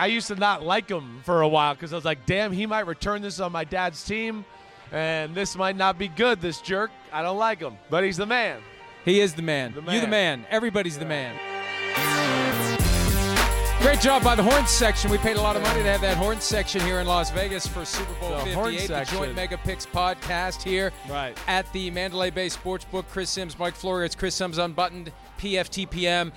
I used to not like him for a while because I was like, damn, he might return this on my dad's team, and this might not be good, this jerk. I don't like him, but he's the man. He is the man. The You the man. man. Everybody's the man. Great job by the Horns section. We paid a lot of money to have that Horns section here in Las Vegas for Super Bowl The Horns 58, the. Joint Mega Picks podcast here Right. at the Mandalay Bay Sportsbook. Chris Simms, Mike Florio. It's Chris Simms Unbuttoned, PFTPM.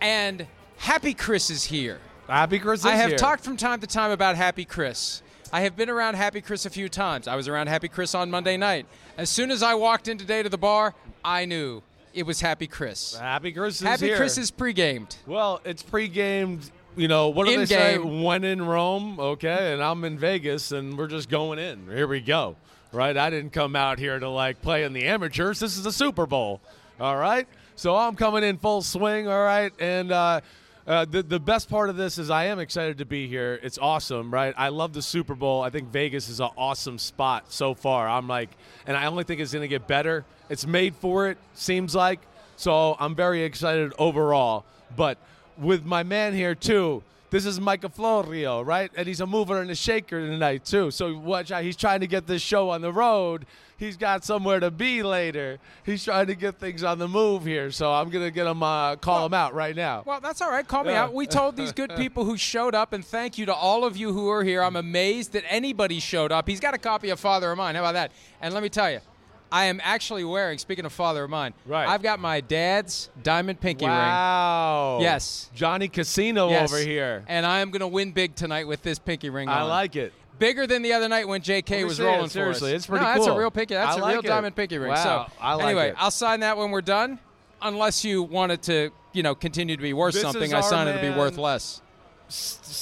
And Happy Chris is here. Happy Chris I have here. talked from time to time about Happy Chris. I have been around Happy Chris a few times. I was around Happy Chris on Monday night. As soon as I walked in today to the bar, I knew it was Happy Chris. Happy Chris is Happy here. Chris is pre-gamed. Well, it's pre-gamed. You know what do they say? When in Rome, okay, and I'm in Vegas, and we're just going in. Here we go. Right? I didn't come out here to like play in the amateurs. This is a Super Bowl. All right. So I'm coming in full swing. All right, and. uh uh, the, the best part of this is I am excited to be here. It's awesome, right? I love the Super Bowl. I think Vegas is an awesome spot so far. I'm like, and I only think it's going to get better. It's made for it, seems like. So I'm very excited overall. But with my man here too, this is Mike Florio, right? And he's a mover and a shaker tonight too. So watch out. He's trying to get this show on the road. He's got somewhere to be later. He's trying to get things on the move here. So I'm gonna get him, uh, call him out right now. Well, that's all right. Call me out. We told these good people who showed up, and thank you to all of you who are here. I'm amazed that anybody showed up. He's got a copy of Father of Mine. How about that? And let me tell you, I am actually wearing, speaking of Father of Mine, Right. I've got my dad's diamond pinky ring. Wow. Yes. Johnny Casino Yes. over here. And I am going to win big tonight with this pinky ring I on. like it. Bigger than the other night when JK was it, rolling seriously. for us. It's pretty no, That's a real pinky. That's I a real it. diamond pinky ring. Wow, So I like anyway, it. I'll sign that when we're done, unless you want it to, you know, continue to be worth This something. I sign it to be worth less.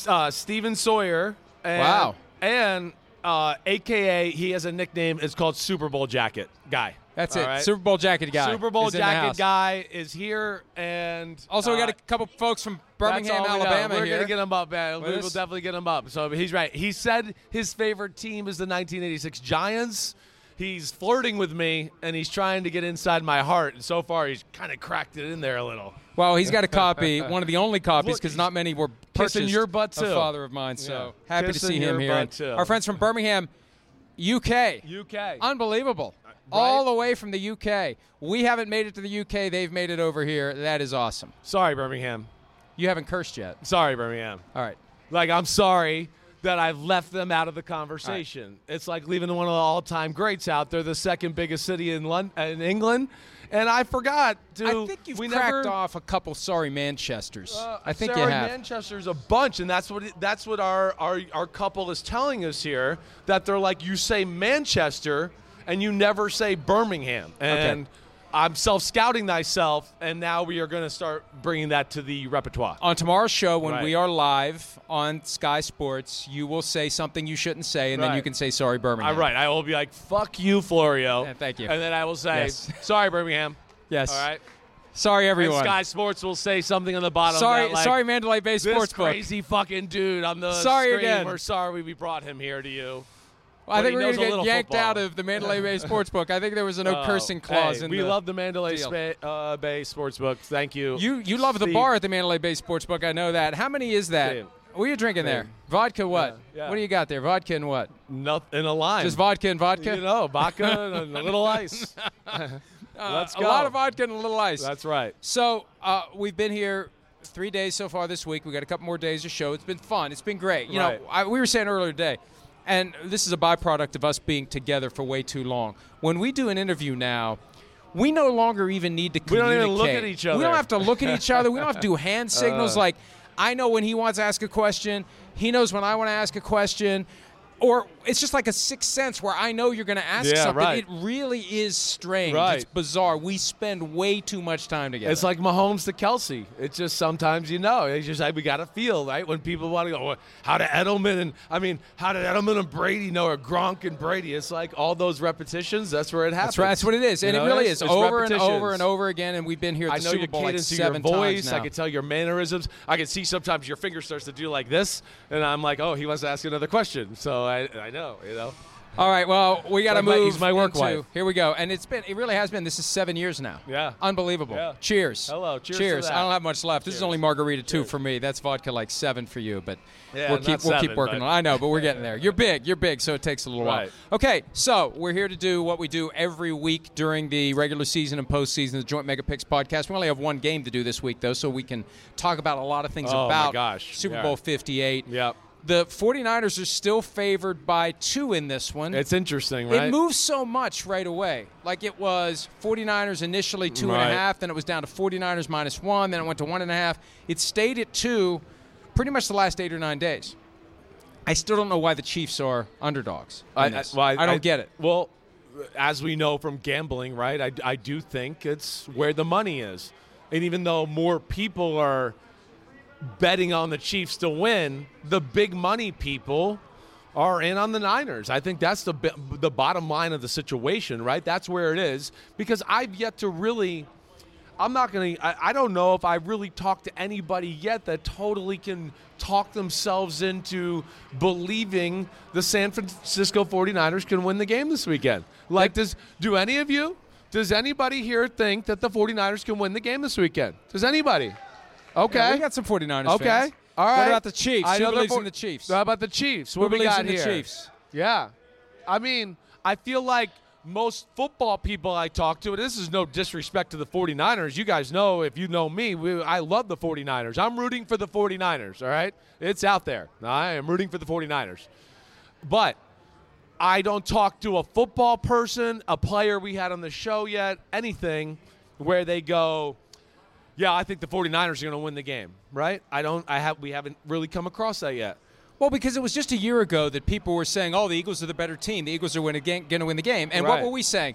Uh, Steven Sawyer. And, Wow. And uh, AKA, he has a nickname. It's called Super Bowl Jacket Guy. That's All it. right? Super Bowl jacket guy. Super Bowl is in the Jacket. Guy is here, and Also, we got uh, a couple folks from that's Birmingham, all we got. Alabama We're here. gonna get him up, man. With We will us. definitely get him up. So he's right. He said his favorite team is the 1986 Giants. He's flirting with me, and he's trying to get inside my heart. And so far, he's kind of cracked it in there a little. well, he's got a copy, one of the only copies, because not many were kissing purchased. your butt, too. Father of mine. So Yeah. happy to see him here. butt, And too. Our friends from Birmingham, UK. UK. Unbelievable. Uh, All the way from the UK. We haven't made it to the UK. They've made it over here. That is awesome. Sorry, Birmingham. You haven't cursed yet. Sorry, Birmingham. All right. Like, I'm sorry that I've left them out of the conversation. It's like leaving one of the all-time greats out. They're the second biggest city in London, in England, and I forgot to. I think you've we cracked never, off a couple sorry Manchesters. Uh, I think sorry, you have. Manchester's a bunch, and that's what it, that's what our, our our couple is telling us here. That they're like, you say Manchester, and you never say Birmingham, and. I'm self-scouting thyself, and now we are going to start bringing that to the repertoire. on tomorrow's show, when Right. we are live on Sky Sports, you will say something you shouldn't say, and then you can say sorry, Birmingham. All right, I will be like, "Fuck you, Florio." Yeah, thank you. And then I will say, Yes. "Sorry, Birmingham." Yes. All right. Sorry, And everyone. Sky Sports will say something on the bottom. sorry, that, like, sorry, Mandalay Bay Sports. This crazy fucking dude on the Sorry screen. again. We're sorry we brought him here to you. I think we're gonna get yanked football. out of the Mandalay Bay Sportsbook. I think there was a no Oh, cursing clause hey, in we the love the Mandalay. Spa- uh, Bay Sportsbook. Thank you. You you love the bar at the Mandalay Bay Sportsbook. I know that. How many is that? Steve. What are you drinking there? Vodka what? Yeah, yeah. What do you got there? Vodka and what? Nothing in a line. Just vodka and vodka? You know, vodka and a little ice. Let's Uh, go. A lot of vodka and a little ice. That's right. So uh, we've been here three days so far this week. We got a couple more days to show. It's been fun. It's been great. You Right. know, I, we were saying earlier today, and this is a byproduct of us being together for way too long. When we do an interview now. We no longer even need to communicate. We don't even look at each other. We don't have to look at each other. We don't have to do hand signals. Uh. like I know when he wants to ask a question. He knows when I want to ask a question. Or it's just like a sixth sense where I know you're going to ask Yeah, something. right. It really is strange. Right. It's bizarre. We spend way too much time together. It's like Mahomes to Kelce. It's just sometimes you know. It's just like we got to feel right when people want to go. "Well, How did Edelman and I mean, how did Edelman and Brady know or Gronk and Brady? It's like all those repetitions. That's where it happens. That's right. That's what it is, You and know, it really is it's over and over and over again. And we've been here at I know Super your Bowl like cadence seven your voice. I can tell your mannerisms. I can see sometimes your finger starts to do like this, and I'm like, oh, he wants to ask another question. So I, I know, you know. All right, well, we got to move. he's my work into- wife. Here we go, and it's been, it really has been. This is seven years now. Yeah. unbelievable. Yeah. Cheers. Hello. Cheers to Cheers. I don't have much left. This is only margarita two for me. That's vodka like seven for you, but Yeah, we'll keep not we'll keep working on. it. I know, but we're getting there. You're big. You're big, so it takes a little Right. while. Okay, so we're here to do what we do every week during the regular season and postseason, the Joint Mega Picks podcast. We only have one game to do this week though, so we can talk about a lot of things Oh, my about gosh. Super Yeah. Bowl 58. Yep. The 49ers are still favored by two in this one. It's interesting, right? It moves so much right away. Like it was 49ers initially two and a half, Right. then it was down to 49ers minus one, then it went to one and a half. It stayed at two pretty much the last eight or nine days. I still don't know why the Chiefs are underdogs. I, I, well, I don't get it. Well, as we know from gambling, right? I, I do think it's where the money is, and even though more people are betting on the Chiefs to win, the big money people are in on the Niners. I think that's the the bottom line of the situation, right? That's where it is because I've yet to really. I'm not going to, I don't know if I've really talked to anybody yet that totally can talk themselves into believing the San Francisco 49ers can win the game this weekend. Like, does, do any of you, does anybody here think that the 49ers can win the game this weekend? Does anybody? Okay. Yeah, we got some 49ers Okay. fans. All right. What about the Chiefs? I Who know they're believes for- in the Chiefs? How about the Chiefs? Who What we believes got in the here? Chiefs? Yeah. I mean, I feel like most football people I talk to, and this is no disrespect to the 49ers. You guys know, if you know me, we, I love the 49ers. I'm rooting for the 49ers, all right? It's out there. I am rooting for the 49ers. But I don't talk to a football person, a player we had on the show yet, anything where they go, yeah, I think the 49ers are going to win the game, right? I don't I have we haven't really come across that yet. Well, because it was just a year ago that people were saying, "Oh, the Eagles are the better team. The Eagles are going to win the game." And what were we saying?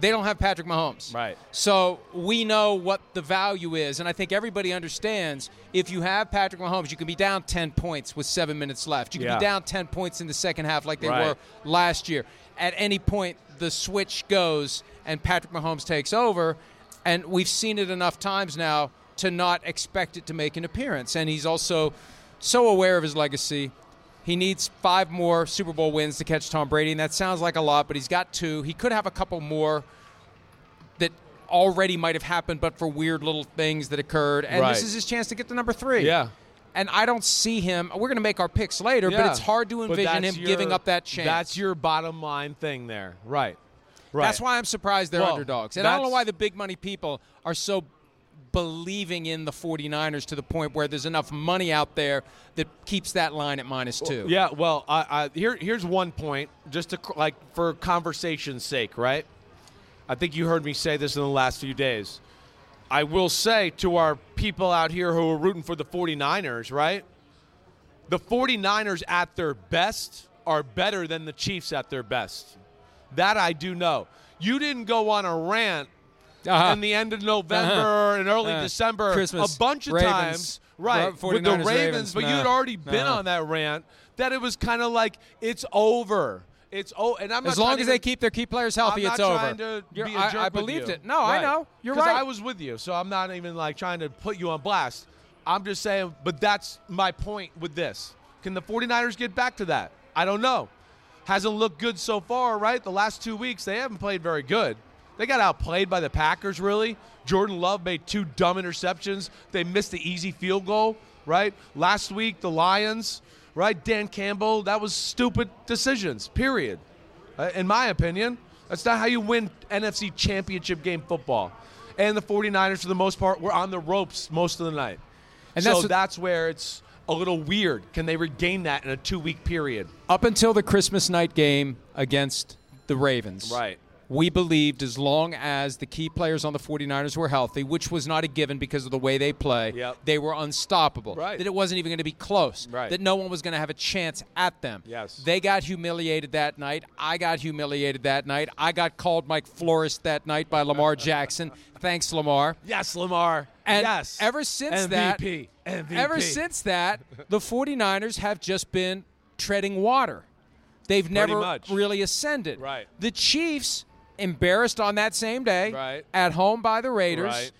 They don't have Patrick Mahomes. Right. So we know what the value is, and I think everybody understands. If you have Patrick Mahomes, you can be down ten points with seven minutes left. You can Yeah. be down ten points in the second half, like they Right. were last year. At any point, the switch goes, and Patrick Mahomes takes over. And we've seen it enough times now to not expect it to make an appearance. And he's also so aware of his legacy. He needs five more Super Bowl wins to catch Tom Brady, and that sounds like a lot, but he's got two. He could have a couple more that already might have happened, but for weird little things that occurred. And this is his chance to get to number three. Yeah. And I don't see him. We're going to make our picks later, but it's hard to envision him giving up that chance. That's your bottom line thing there. Right. Right. That's why I'm surprised they're Well, underdogs. And I don't know why the big money people are so believing in the 49ers to the point where there's enough money out there that keeps that line at minus two. Yeah, well, I, I, here, here's one point, just to like for conversation's sake, right? I think you heard me say this in the last few days. I will say to our people out here who are rooting for the 49ers, right? The 49ers at their best are better than the Chiefs at their best. That I do know. You didn't go on a rant Uh-huh. in the end of November Uh-huh. and early Uh, December Christmas, a bunch of Ravens, times, right, with the Ravens, Ravens, but you had already been on that rant that it was kind of like it's over. It's oh, and I'm not As long as to they keep their key players healthy, it's over. trying to be a I, jerk I believed you. it. No, I know. you're right. I was with you, so I'm not even like trying to put you on blast. I'm just saying, but that's my point with this. Can the 49ers get back to that? I don't know. Hasn't looked good so far, right? The last two weeks, they haven't played very good. They got outplayed by the Packers, really. Jordan Love made two dumb interceptions. They missed the easy field goal, right? Last week, the Lions, right? Dan Campbell, that was stupid decisions, period. Uh, in my opinion, that's not how you win NFC championship game football. And the 49ers, for the most part, were on the ropes most of the night. And so that's that's, where it's a little weird. Can they regain that in a two week period? Up until the Christmas night game against the Ravens. Right. We believed as long as the key players on the 49ers were healthy, which was not a given because of the way they play, Yep. they were unstoppable. Right. That it wasn't even going to be close. Right. That no one was going to have a chance at them. Yes. They got humiliated that night. I got humiliated that night. I got called Mike Florist that night by Lamar Jackson. Thanks, Lamar. Yes, Lamar. And yes. ever since that, MVP. MVP. ever since that, the 49ers have just been treading water. They've never much. really ascended. Right. The Chiefs, embarrassed on that same day, Right. at home by the Raiders, Right.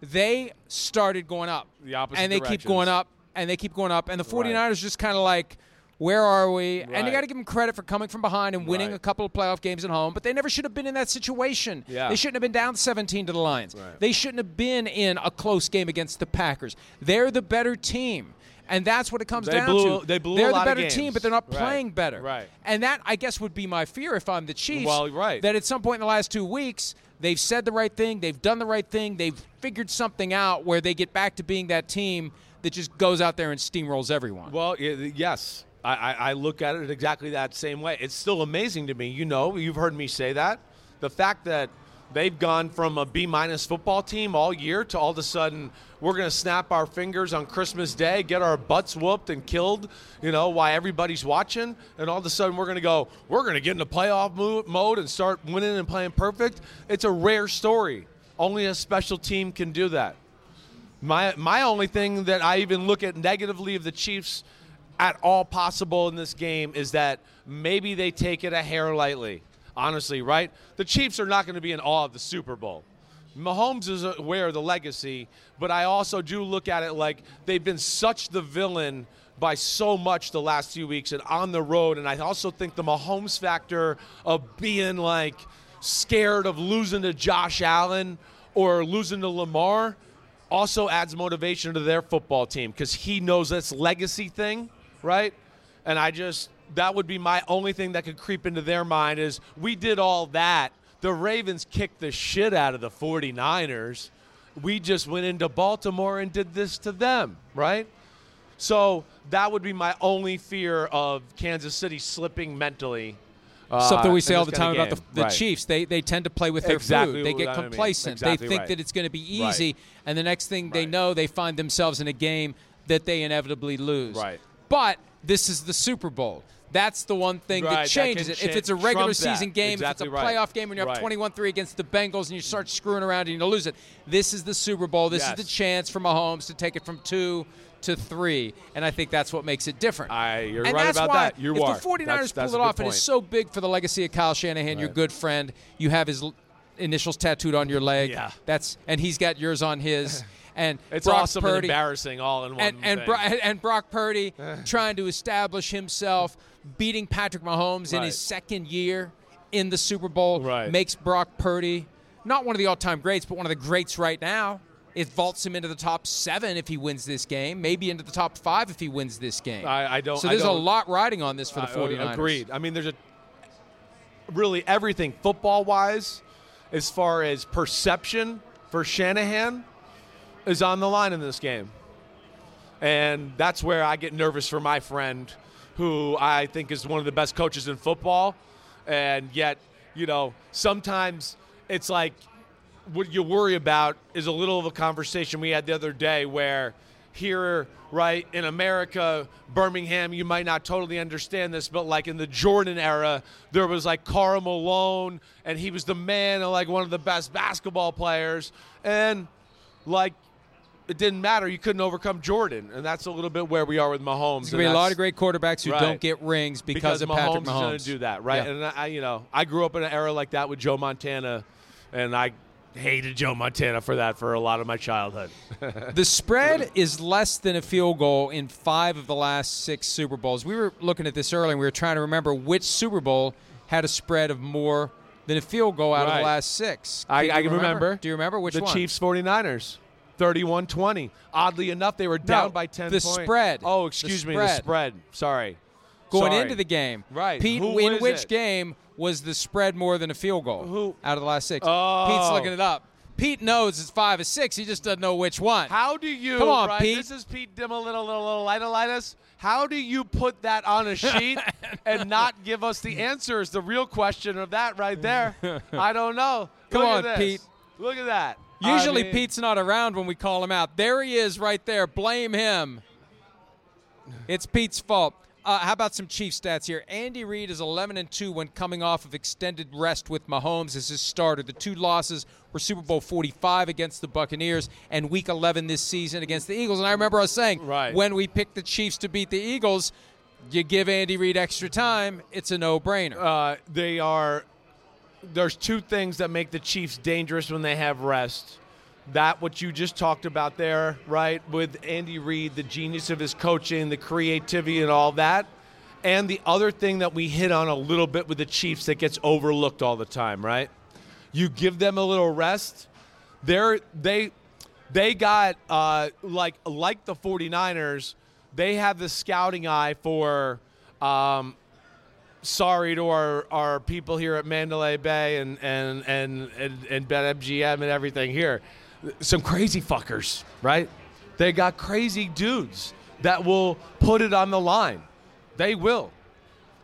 they started going up. The opposite And they keep going up, and they keep going up. And the 49ers just kind of like, where are we? And Right. you got to give them credit for coming from behind and winning Right. a couple of playoff games at home, but they never should have been in that situation. Yeah. They shouldn't have been down 17 to the Lions. Right. They shouldn't have been in a close game against the Packers. They're the better team. And that's what it comes They down blew- to. they blew a They're lot the better team, but they're not Right. playing better. Right. And that, I guess, would be my fear if I'm the Chiefs. Well, right. That at some point in the last two weeks, they've said the right thing, they've done the right thing, they've figured something out where they get back to being that team that just goes out there and steamrolls everyone. Well, yes. I, I, I look at it exactly that same way. It's still amazing to me. You know, you've heard me say that. The fact that they've gone from a B minus football team all year to all of a sudden we're going to snap our fingers on Christmas Day, get our butts whooped and killed, you know, while everybody's watching. And all of a sudden we're going to go, we're going to get into playoff mode and start winning and playing perfect. It's a rare story. Only a special team can do that. My my only thing that I even look at negatively of the Chiefs at all possible in this game is that maybe they take it a hair lightly. Honestly, right? The Chiefs are not going to be in awe of the Super Bowl. Mahomes is aware of the legacy, but I also do look at it like they've been such the villain by so much the last few weeks and on the road. And I also think the Mahomes factor of being like scared of losing to Josh Allen or losing to Lamar also adds motivation to their football team because he knows this legacy thing, right? And I just that would be my only thing that could creep into their mind is we did all that. The Ravens kicked the shit out of the 49ers. We just went into Baltimore and did this to them, right? So that would be my only fear of Kansas City slipping mentally. uh, Something we say all the time about the, the Right. Chiefs. They they tend to play with their Exactly food. They get complacent. Exactly they think right. that it's going to be Right. easy, and the next thing they know, they find themselves in a game that they inevitably lose. Right. But this is the Super Bowl. That's the one thing Right, that that changes can it. If it's a regular trump that. season game, Exactly if it's a right. playoff game and you're up Right. 21-3 against the Bengals and you start screwing around and you lose it, this is the Super Bowl. This Yes. is the chance for Mahomes to take it from two to three, and I think that's what makes it different. I- you're and right that's about why that. You if are. the 49ers That's- that's pull it off, and it's so big for the legacy of Kyle Shanahan, your good friend. You have his initials tattooed on your leg. Yeah. That's and he's got yours on his. And It's Brock awesome Purdy, and embarrassing all in one and and. Bro- and Brock Purdy trying to establish himself, beating Patrick Mahomes in his second year in the Super Bowl, Right. makes Brock Purdy not one of the all-time greats, but one of the greats right now. It vaults him into the top seven if he wins this game, maybe into the top five if he wins this game. I- I don't- So there's a don't- lot riding on this for the I- uh, 49ers. Agreed. I mean, there's a really everything football wise, as far as perception for Shanahan, is on the line in this game, and that's where I get nervous for my friend, who I think is one of the best coaches in football, and yet, you know, sometimes it's like what you worry about is a little of a conversation we had the other day where here right in america birmingham you might not totally understand this but like in the jordan era there was like karl malone and he was the man and like one of the best basketball players. And like it didn't matter you couldn't overcome jordan and that's a little bit where we are with mahomes There's to be a lot of great quarterbacks who Right. don't get rings because, of Mahomes Patrick Mahomes. going to do that, right? Yeah. And I, you know, I grew up in an era like that with Joe Montana, and I hated Joe Montana for that for a lot of my childhood. The spread is less than a field goal in five of the last six Super Bowls. We were looking at this earlier and we were trying to remember which Super Bowl had a spread of more than a field goal out of the last six. I, I can remember. Do you remember which the one? Chiefs 49ers. 31-20. Oddly enough, they were down by 10 the points. spread. Oh, The excuse me, the spread. Sorry. Going Sorry. into the game. Right. Pete, Who in which it? game was the spread more than a field goal Who- out of the last six? Oh. Pete's looking it up. Pete knows it's five or six. He just doesn't know which one. How do you? Come on, right, Pete. This is Pete Dimmel, little little little little How do you put that on a sheet and not give us the answers? The real question of that right there. I don't know. Come Look on. Pete. Look at that. Usually I mean, Pete's not around when we call him out. There he is right there. Blame him. It's Pete's fault. Uh, how about some Chief stats here? Andy Reid is 11 and 2 when coming off of extended rest with Mahomes as his starter. The two losses were Super Bowl 45 against the Buccaneers and Week 11 this season against the Eagles. And I remember us saying Right. when we picked the Chiefs to beat the Eagles, you give Andy Reid extra time, it's a no-brainer. uh, they are. There's two things that make the Chiefs dangerous when they have rest. That what you just talked about there, right? With Andy Reid, the genius of his coaching, the creativity, and all that. And the other thing that we hit on a little bit with the Chiefs that gets overlooked all the time, right? You give them a little rest. They're they they got uh, like like the 49ers, they have the scouting eye for um, sorry to our, our people here at Mandalay Bay and and and and, and BetMGM and everything here. Some crazy fuckers, right? They got crazy dudes that will put it on the line. They will.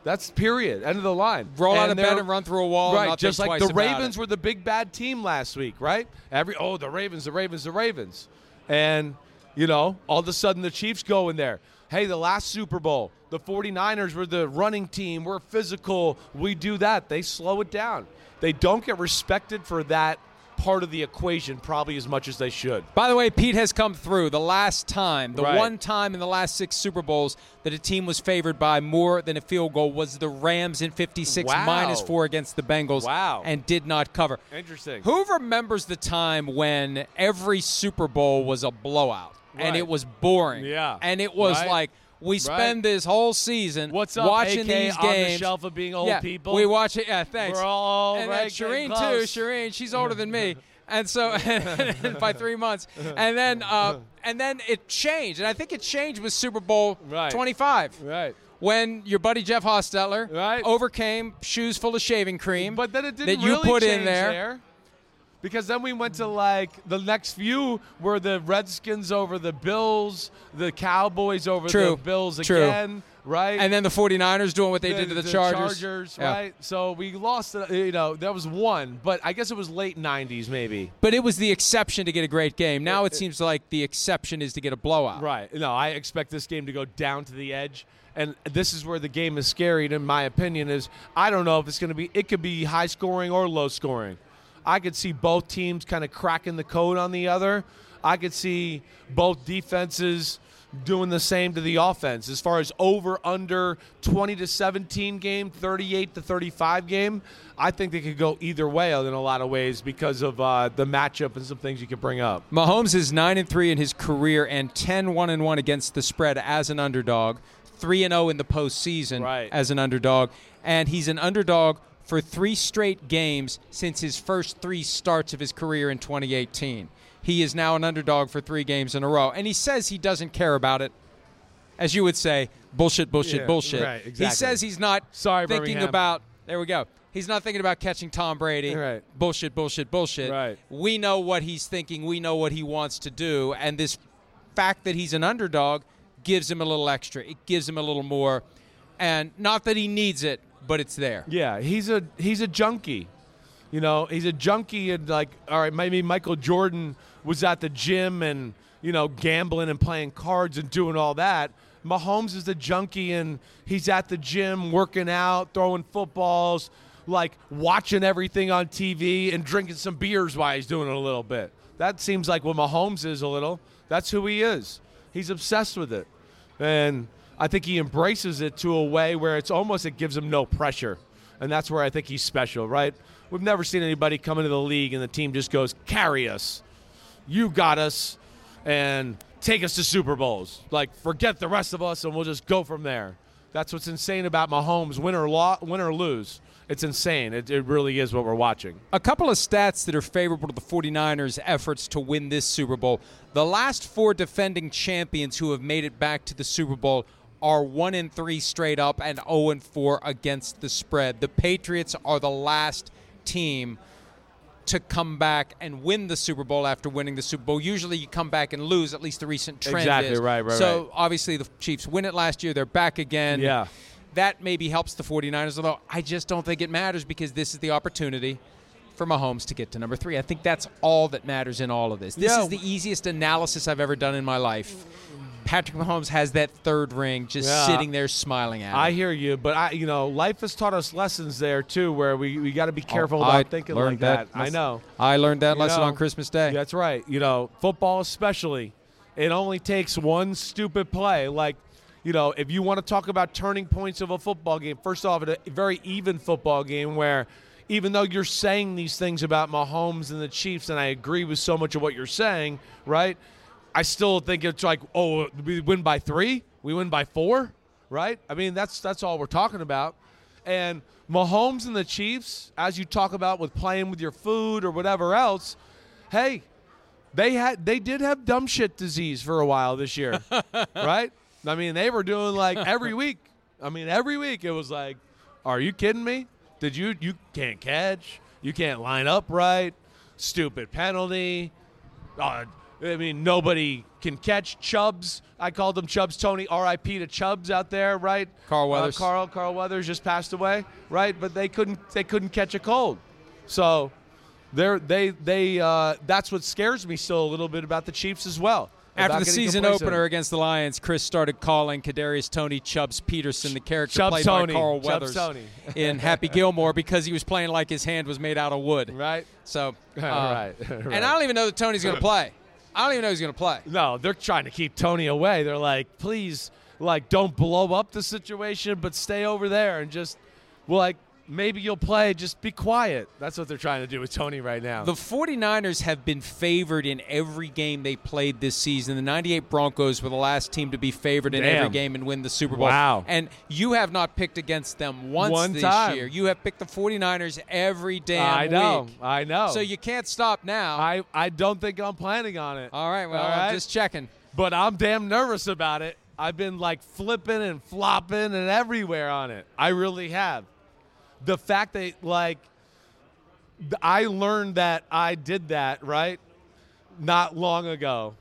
That's period. End of the line. Roll out of bed and run through a wall. Right, just like the Ravens it. were the big bad team last week, right? Every oh, the Ravens, the Ravens, the Ravens, and you know, all of a sudden the Chiefs go in there. Hey, the last Super Bowl, the 49ers were the running team. We're physical. We do that. They slow it down. They don't get respected for that part of the equation probably as much as they should. By the way, Pete has come through. The last time, the Right. one time in the last six Super Bowls that a team was favored by more than a field goal was the Rams in 56 Wow. minus four against the Bengals Wow. and did not cover. Interesting. Who remembers the time when every Super Bowl was a blowout and it was boring? Yeah. And it was Right. like, we spend this whole season What's up, watching AK, these on the games. shelf of being old yeah, people? We watch it. Yeah, thanks. We're all and right, Shireen too. Shireen, she's older than me, and so by three months, and then uh, and then it changed, and I think it changed with Super Bowl Right. 25 Right. when your buddy Jeff Hostetler Right. overcame shoes full of shaving cream, But then it didn't that you really put change in there. Because then we went to like the next few were the Redskins over the Bills, the Cowboys over True. the Bills True. again, right? and then the 49ers doing what they did to the, Chargers. Yeah. right? So we lost, uh, you know, that was one, but I guess it was late 90s maybe. But it was the exception to get a great game. Now it seems like the exception is to get a blowout. Right. No, I expect this game to go down to the edge. And this is where the game is scary, in my opinion, is I don't know if it's going to be, it could be high scoring or low scoring. I could see both teams kind of cracking the code on the other. I could see both defenses doing the same to the offense. As far as over under 20 to 17 game, 38 to 35 game, I think they could go either way in a lot of ways because of uh, the matchup and some things you could bring up. Mahomes is 9 and 3 in his career and 10 1 and 1 against the spread as an underdog, 3 and 0 in the postseason Right. as an underdog, and he's an underdog for 3 straight games since his first 3 starts of his career in 2018. He is now an underdog for 3 games in a row, and he says he doesn't care about it. As you would say, bullshit, bullshit, Yeah, bullshit. right, He says he's not Sorry, thinking Birmingham. about. There we go. He's not thinking about catching Tom Brady. Right. Bullshit, bullshit, bullshit. Right. We know what he's thinking. We know what he wants to do. And this fact that he's an underdog gives him a little extra. It gives him a little more. And not that he needs it, but it's there. Yeah, he's a he's a junkie. You know, he's a junkie and like all right, maybe Michael Jordan was at the gym and, you know, gambling and playing cards and doing all that. Mahomes is a junkie and he's at the gym working out, throwing footballs, like watching everything on TV and drinking some beers while he's doing it a little bit. That seems like what Mahomes is a little. That's who he is. He's obsessed with it. And I think he embraces it to a way where it's almost it gives him no pressure. And that's where I think he's special, right? We've never seen anybody come into the league and the team just goes, carry us. You got us and take us to Super Bowls. Like, forget the rest of us and we'll just go from there. That's what's insane about Mahomes, win or, lo- win or lose. It's insane. It, it really is what we're watching. A couple of stats that are favorable to the 49ers' efforts to win this Super Bowl. The last four defending champions who have made it back to the Super Bowl are 1 and 3 straight up and 0 and 4 against the spread. The Patriots are the last team to come back and win the Super Bowl after winning the Super Bowl. Usually you come back and lose, at least the recent trend Exactly, is. right, right, So right. obviously the Chiefs win it last year. They're back again. Yeah. That maybe helps the 49ers, although I just don't think it matters because this is the opportunity for Mahomes to get to number three. I think that's all that matters in all of this. This Yeah. is the easiest analysis I've ever done in my life. Patrick Mahomes has that third ring just Yeah. sitting there smiling at him. I hear you, but I, you know, life has taught us lessons there too, where we, we got to be oh, careful Oh, about I thinking learned like that. I know. I learned that You lesson know, on Christmas Day. That's right. You know, football especially, it only takes one stupid play. Like, you know, if you want to talk about turning points of a football game, first off, a very even football game where even though you're saying these things about Mahomes and the Chiefs, and I agree with so much of what you're saying, right? I still think it's like, oh, we win by three, we win by four, right? I mean, that's that's all we're talking about. And Mahomes and the Chiefs, as you talk about with playing with your food or whatever else, hey, they had they did have dumb shit disease for a while this year, right? I mean, they were doing like every week. I mean, every week it was like, "Are you kidding me? Did you you can't catch? You can't line up right? Stupid penalty. Uh, I mean, nobody can catch Chubbs. I called them Chubbs. Toney, R.I.P. to Chubbs out there, right? Carl Uh, Weathers. Carl Carl Weathers just passed away, right? But they couldn't they couldn't catch a cold. So they're they they uh, that's what scares me still a little bit about the Chiefs as well. After the season opener against the Lions, Chris started calling Kadarius Toney Chubbs Peterson, the character Chubbs played Toney. by Carl Weathers Toney. in Happy Gilmore because he was playing like his hand was made out of wood. right? So, uh, Right, And. I don't even know that Toney's going to play. I don't even know he's going to play. No, they're trying to keep Toney away. They're like, please, like, don't blow up the situation, but stay over there and just, like, maybe you'll play. Just be quiet. That's what they're trying to do with Toney right now. The 49ers have been favored in every game they played this season. The 98 Broncos were the last team to be favored in every game and win the Super Bowl. Wow. And you have not picked against them once One this time. year. You have picked the 49ers every damn I know. week. I know. So you can't stop now. I, I don't think I'm planning on it. All right, well, All I'm just checking. But I'm damn nervous about it. I've been like flipping and flopping and everywhere on it. I really have. The fact that like I learned that I did that, right? Not long ago.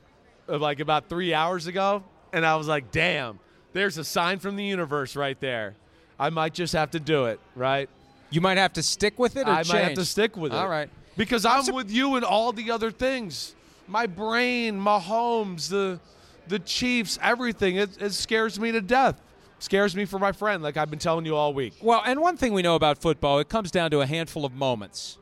uh, Like about 3 hours ago, and I was like, "Damn, there's a sign from the universe right there. I might just have to do it, right?" You might have to stick with it or I might have to stick with it. All right. Because I'm with you in all the other things. My brain, Mahomes, the the Chiefs, everything. It, it scares me to death. Scares me for my friend, like I've been telling you all week. Well, and one thing we know about football, it comes down to a handful of moments,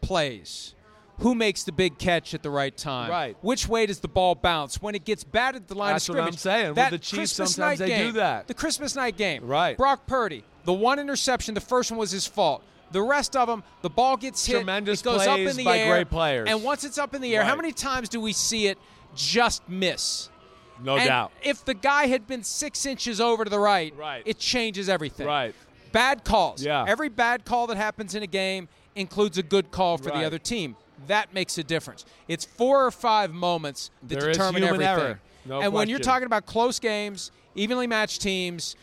plays. Who makes the big catch at the right time? Right. Which way does the ball bounce? When it gets batted the line That's of what I'm scrimmage. saying. With the Chiefs, Christmas sometimes night they do game, that. The Christmas night game. Right. Brock Purdy, the one interception, the first one was his fault. The rest of them, the ball gets hit. Tremendous it goes up in the by air, great players. And once it's up in the air, how many times do we see it just miss? No and doubt. If the guy had been six inches over to the right, Right. it changes everything. Right. Bad calls. Yeah. Every bad call that happens in a game includes a good call for Right. the other team. That makes a difference. It's four or five moments that There determine everything. error. No and when you're talking about close games, evenly matched teams,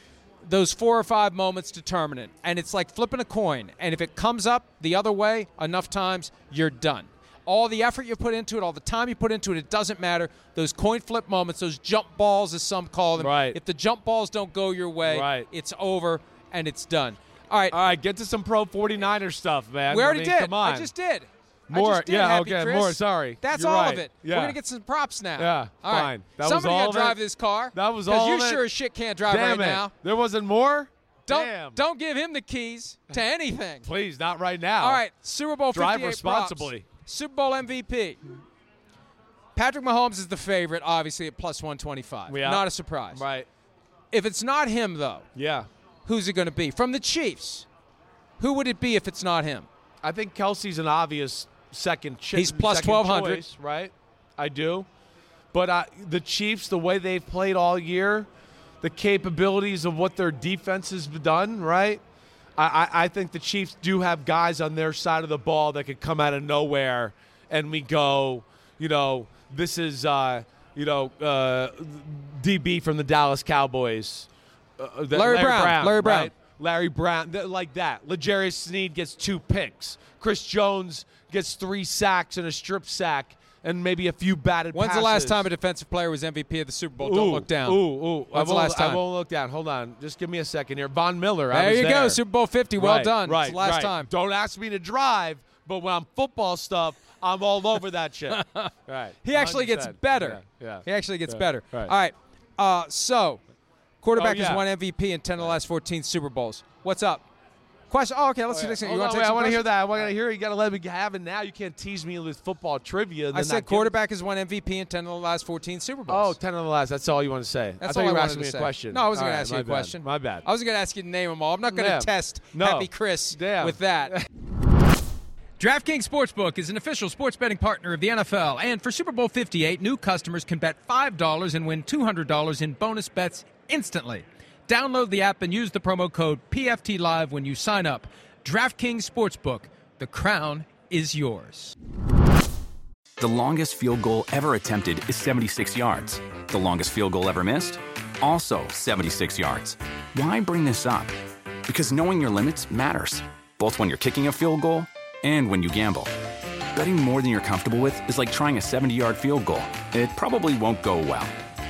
those four or five moments determine it. And it's like flipping a coin. And if it comes up the other way enough times, you're done. All the effort you put into it, all the time you put into it, it doesn't matter. Those coin flip moments, those jump balls, as some call them. Right. If the jump balls don't go your way, Right. it's over and it's done. All right. All right, get to some pro 49er stuff, man. We I already mean, did. Come on. I just did. I More- just did, yeah, Happy okay, Chris. more, sorry. That's You're all right. of it. Yeah. We're gonna get some props now. Yeah, all right. fine. That was Somebody all gotta of it? drive this car. That was all Because you of it? sure as shit can't drive Damn right it. now. There wasn't more? Don't Damn. don't give him the keys to anything. Please, not right now. All right, Super Bowl Drive 58 responsibly. props. Super Bowl MVP. Patrick Mahomes is the favorite, obviously at plus 125. Yeah. Not a surprise. Right. If it's not him, though, Yeah. who's it going to be? From the Chiefs, who would it be if it's not him? I think Kelce's an obvious second. Chi- He's plus 1200. choice, right? I do, but uh, the Chiefs, the way they've played all year, the capabilities of what their defense has done, right? I, I, think the Chiefs do have guys on their side of the ball that could come out of nowhere, and we go, you know, this is, uh, you know, uh, DB from the Dallas Cowboys, uh, that- Larry Brown. Larry Brown. right? Larry Brown, th- like that. L'Jarius Sneed gets two picks. Chris Jones gets three sacks and a strip sack and maybe a few batted When's passes. the last time a defensive player was MVP of the Super Bowl? Ooh, Don't look down. Ooh, ooh. I When's the won't- last time? I won't look down. Hold on. Just give me a second here. Von Miller. I There you go, Super Bowl 50. Well Right, done. Right. It's the last right. time. Don't ask me to drive, but when I'm football stuff, I'm all over that shit. right. He actually gets 100%. better. Yeah. yeah. He actually gets Yeah, better. right. All right. Uh, so, quarterback Oh, yeah. has won MVP in 10 of the last 14 Super Bowls. What's up? Question. Oh, okay. Let's oh, see next thing. You Hold want on, to wait, I want want to hear that. I want to hear. You got to let me have it now. You can't tease me with football trivia. I said quarterback has won MVP in 10 of the last 14 Super Bowls. Oh, 10 of the last. That's all you want to say. That's I thought all you I were asking me a say. question. No, I wasn't All going to ask you a bad. question. My bad. I was going to ask you to name them all. I'm not going to test No. Happy Chris Damn. with that. DraftKings Sportsbook is an official sports betting partner of the NFL, and for Super Bowl 58, new customers can bet $5 and win $200 in bonus bets instantly. Download the app and use the promo code PFTLive when you sign up. DraftKings Sportsbook, the crown is yours. The longest field goal ever attempted is 76 yards. The longest field goal ever missed? Also 76 yards. Why bring this up? Because knowing your limits matters, both when you're kicking a field goal and when you gamble. Betting more than you're comfortable with is like trying a 70 yard field goal. It probably won't go well.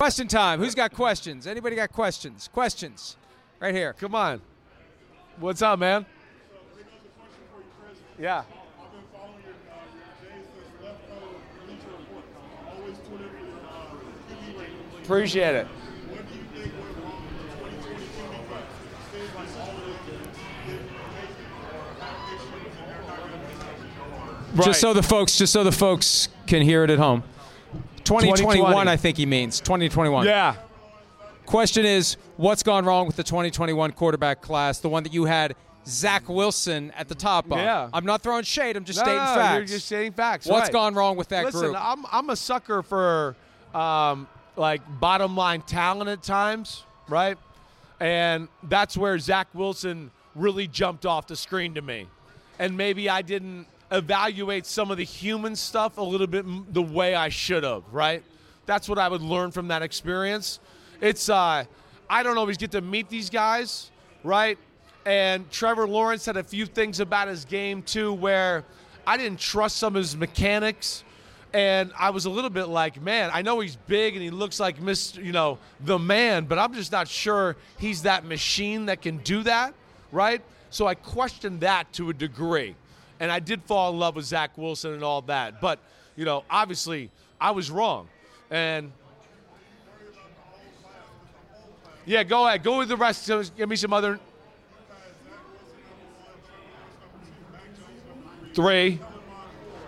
Question time. Who's got questions? Anybody got questions? Questions. Right here. Come on. What's up, man? Yeah. Appreciate it. Just so the folks, just so the folks can hear it at home. 2021, 2020. I think he means 2021. Yeah. Question is, what's gone wrong with the 2021 quarterback class, the one that you had Zach Wilson at the top of? Yeah. I'm not throwing shade. I'm just No, stating no, facts. You're just stating facts. What's right. gone wrong with that Listen, group? I'm I'm a sucker for um, like bottom line talent at times, right? And that's where Zach Wilson really jumped off the screen to me. And maybe I didn't evaluate some of the human stuff a little bit the way I should have, right? That's what I would learn from that experience. It's uh I don't always get to meet these guys, right? And Trevor Lawrence had a few things about his game too where I didn't trust some of his mechanics and I was a little bit like, man, I know he's big and he looks like Mr. You know, the man, but I'm just not sure he's that machine that can do that, right? So I questioned that to a degree, and I did fall in love with Zach Wilson and all that. But you know, obviously, I was wrong, and yeah, go ahead, go with the rest. Give me some other three.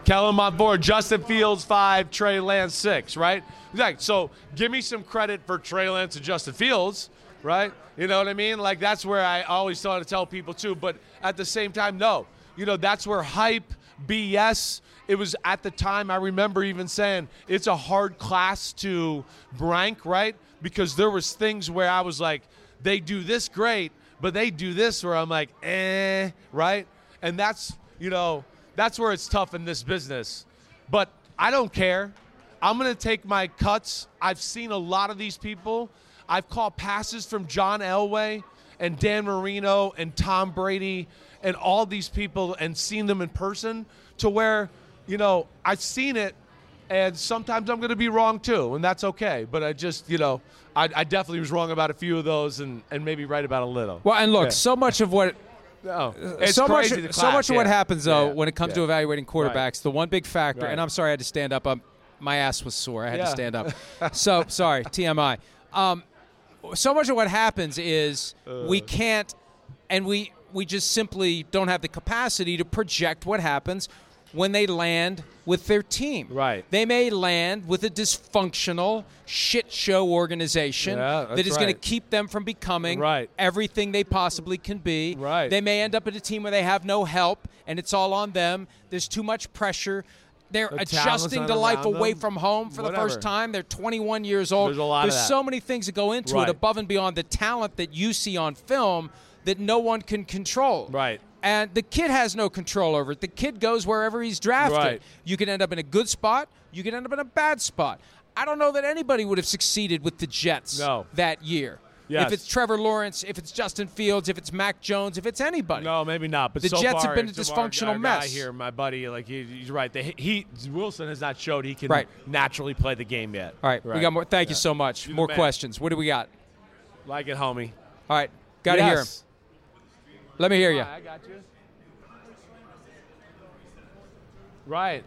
Kellen Mond four, Justin Fields five, Trey Lance six, right? Exactly. So give me some credit for Trey Lance and Justin Fields, right? You know what I mean? Like that's where I always thought to tell people too. But at the same time, no. You know, that's where hype, BS. It was at the time I remember even saying it's a hard class to rank, right? Because there was things where I was like, they do this great, but they do this where I'm like, eh, right? And that's you know, that's where it's tough in this business. But I don't care. I'm going to take my cuts. I've seen a lot of these people. I've caught passes from John Elway and Dan Marino and Tom Brady and all these people and seen them in person to where, you know, I've seen it and sometimes I'm going to be wrong too, and that's okay. But I just, you know, I, I definitely was wrong about a few of those and, and maybe right about a little. Well, and look, Yeah. so much of what No, it's so much, the so much class, of what happens though Yeah, when it comes to evaluating quarterbacks, the one big factor, Right. and I'm sorry I had to stand up. Um, my ass was sore. I had Yeah. to stand up. so sorry, TMI. Um, so much of what happens is we can't, and we we just simply don't have the capacity to project what happens when they land with their team. Right. They may land with a dysfunctional shit show organization Yeah, that's is going to keep them from becoming Right. everything they possibly can be. Right. They may end up at a team where they have no help and it's all on them. There's too much pressure. They're The adjusting to life around away them. from home for the first time. They're 21 years old. There's a lot of There's that. so many things that go into Right. it above and beyond the talent that you see on film that no one can control. Right. And the kid has no control over it. The kid goes wherever he's drafted. Right. You can end up in a good spot. You can end up in a bad spot. I don't know that anybody would have succeeded with the Jets No. that year. Yes. If it's Trevor Lawrence, if it's Justin Fields, if it's Mac Jones, if it's anybody. No, maybe not. But The so Jets have been a dysfunctional our guy mess. Here, my buddy, like he, he's right. The, he Wilson has not showed he can Right. naturally play the game yet. All right, we got more. Thank you so much. You're More questions. What do we got? Like it, homie. All right, got to hear him. Let me hear you. I got you. Right.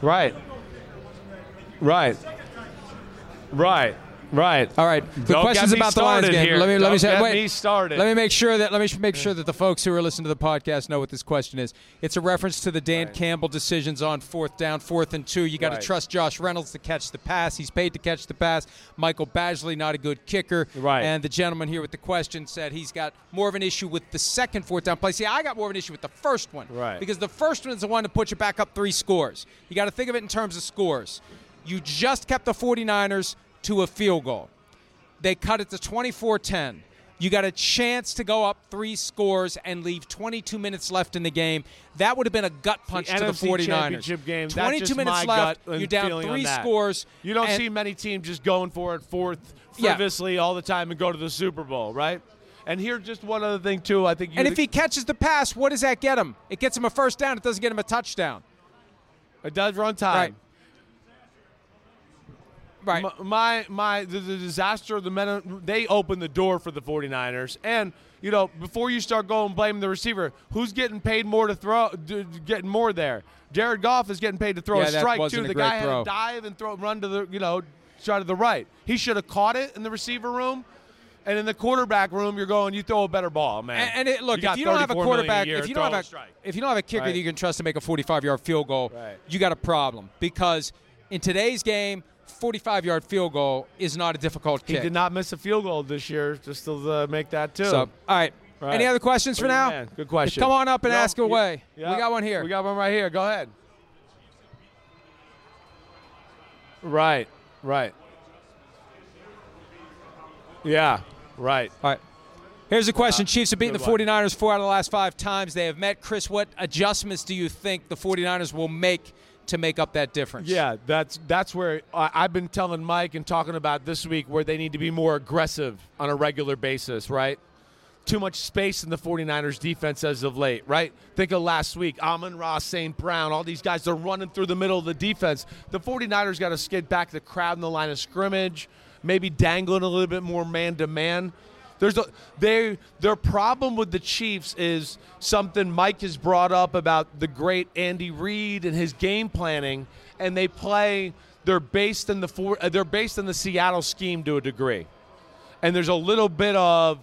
Right. Right. Right. Right. All right. The Don't questions about the Lions game. here. Let me let me say wait. me started. Let me make sure that let me make sure that the folks who are listening to the podcast know what this question is. It's a reference to the Dan Campbell decisions on fourth down, fourth and two. You got to Right. trust Josh Reynolds to catch the pass. He's paid to catch the pass. Michael Badgley not a good kicker. Right. And the gentleman here with the question said he's got more of an issue with the second fourth down play. See, I got more of an issue with the first one. Right. Because the first one is the one to put you back up three scores. You got to think of it in terms of scores. You just kept the 49ers to a field goal. They cut it to 24 10. You got a chance to go up three scores and leave 22 minutes left in the game. That would have been a gut punch to the NFC 49ers. championship game. That's 22 just minutes left. You're down three scores. You don't see many teams just going for it fourth Yeah. all the time and go to the Super Bowl, right? And here, just one other thing too. I think And if he catches the pass, what does that get him? It gets him a first down. It doesn't get him a touchdown. it does run time. Right. Right. My, my, my the, the disaster of the men, they opened the door for the 49ers. And, you know, before you start going blame the receiver, who's getting paid more to throw, d- getting more there? Jared Goff is getting paid to throw Yeah, a strike, too. The guy throw. had to dive and throw, run to the, you know, try to the right. He should have caught it in the receiver room. And in the quarterback room, you're going, you throw a better ball, man. And, and it, look, You if you don't have a 34 million quarterback, year, if you don't have a strike. if you don't have a kicker Right. that you can trust to make a 45-yard field goal, Right. you got a problem because in today's game, 45-yard field goal is not a difficult kick. he did not miss a field goal this year, just to uh, make that too. So, all right. Right. Any other questions for What now? man? Good question. Come on up and No, ask away. yeah. We got one here. We got one right here. Go ahead. Right. Right. Yeah. Right. All right. Here's a question. Chiefs have beaten the 49ers four out of the last five times they have met. Chris, what adjustments do you think the 49ers will make to make up that difference? Yeah, that's that's where I, I've been telling Mike and talking about this week where they need to be more aggressive on a regular basis, right? Too much space in the 49ers defense as of late, right? Think of last week, Amon-Ra, St. Brown, all these guys, they're running through the middle of the defense. The 49ers got to skid back the crowd in the line of scrimmage, maybe dangling a little bit more man to man. There's a they their problem with the Chiefs is something Mike has brought up about the great Andy Reid and his game planning, and they play. They're based in the four, uh, they're based in the Seattle scheme to a degree, and there's a little bit of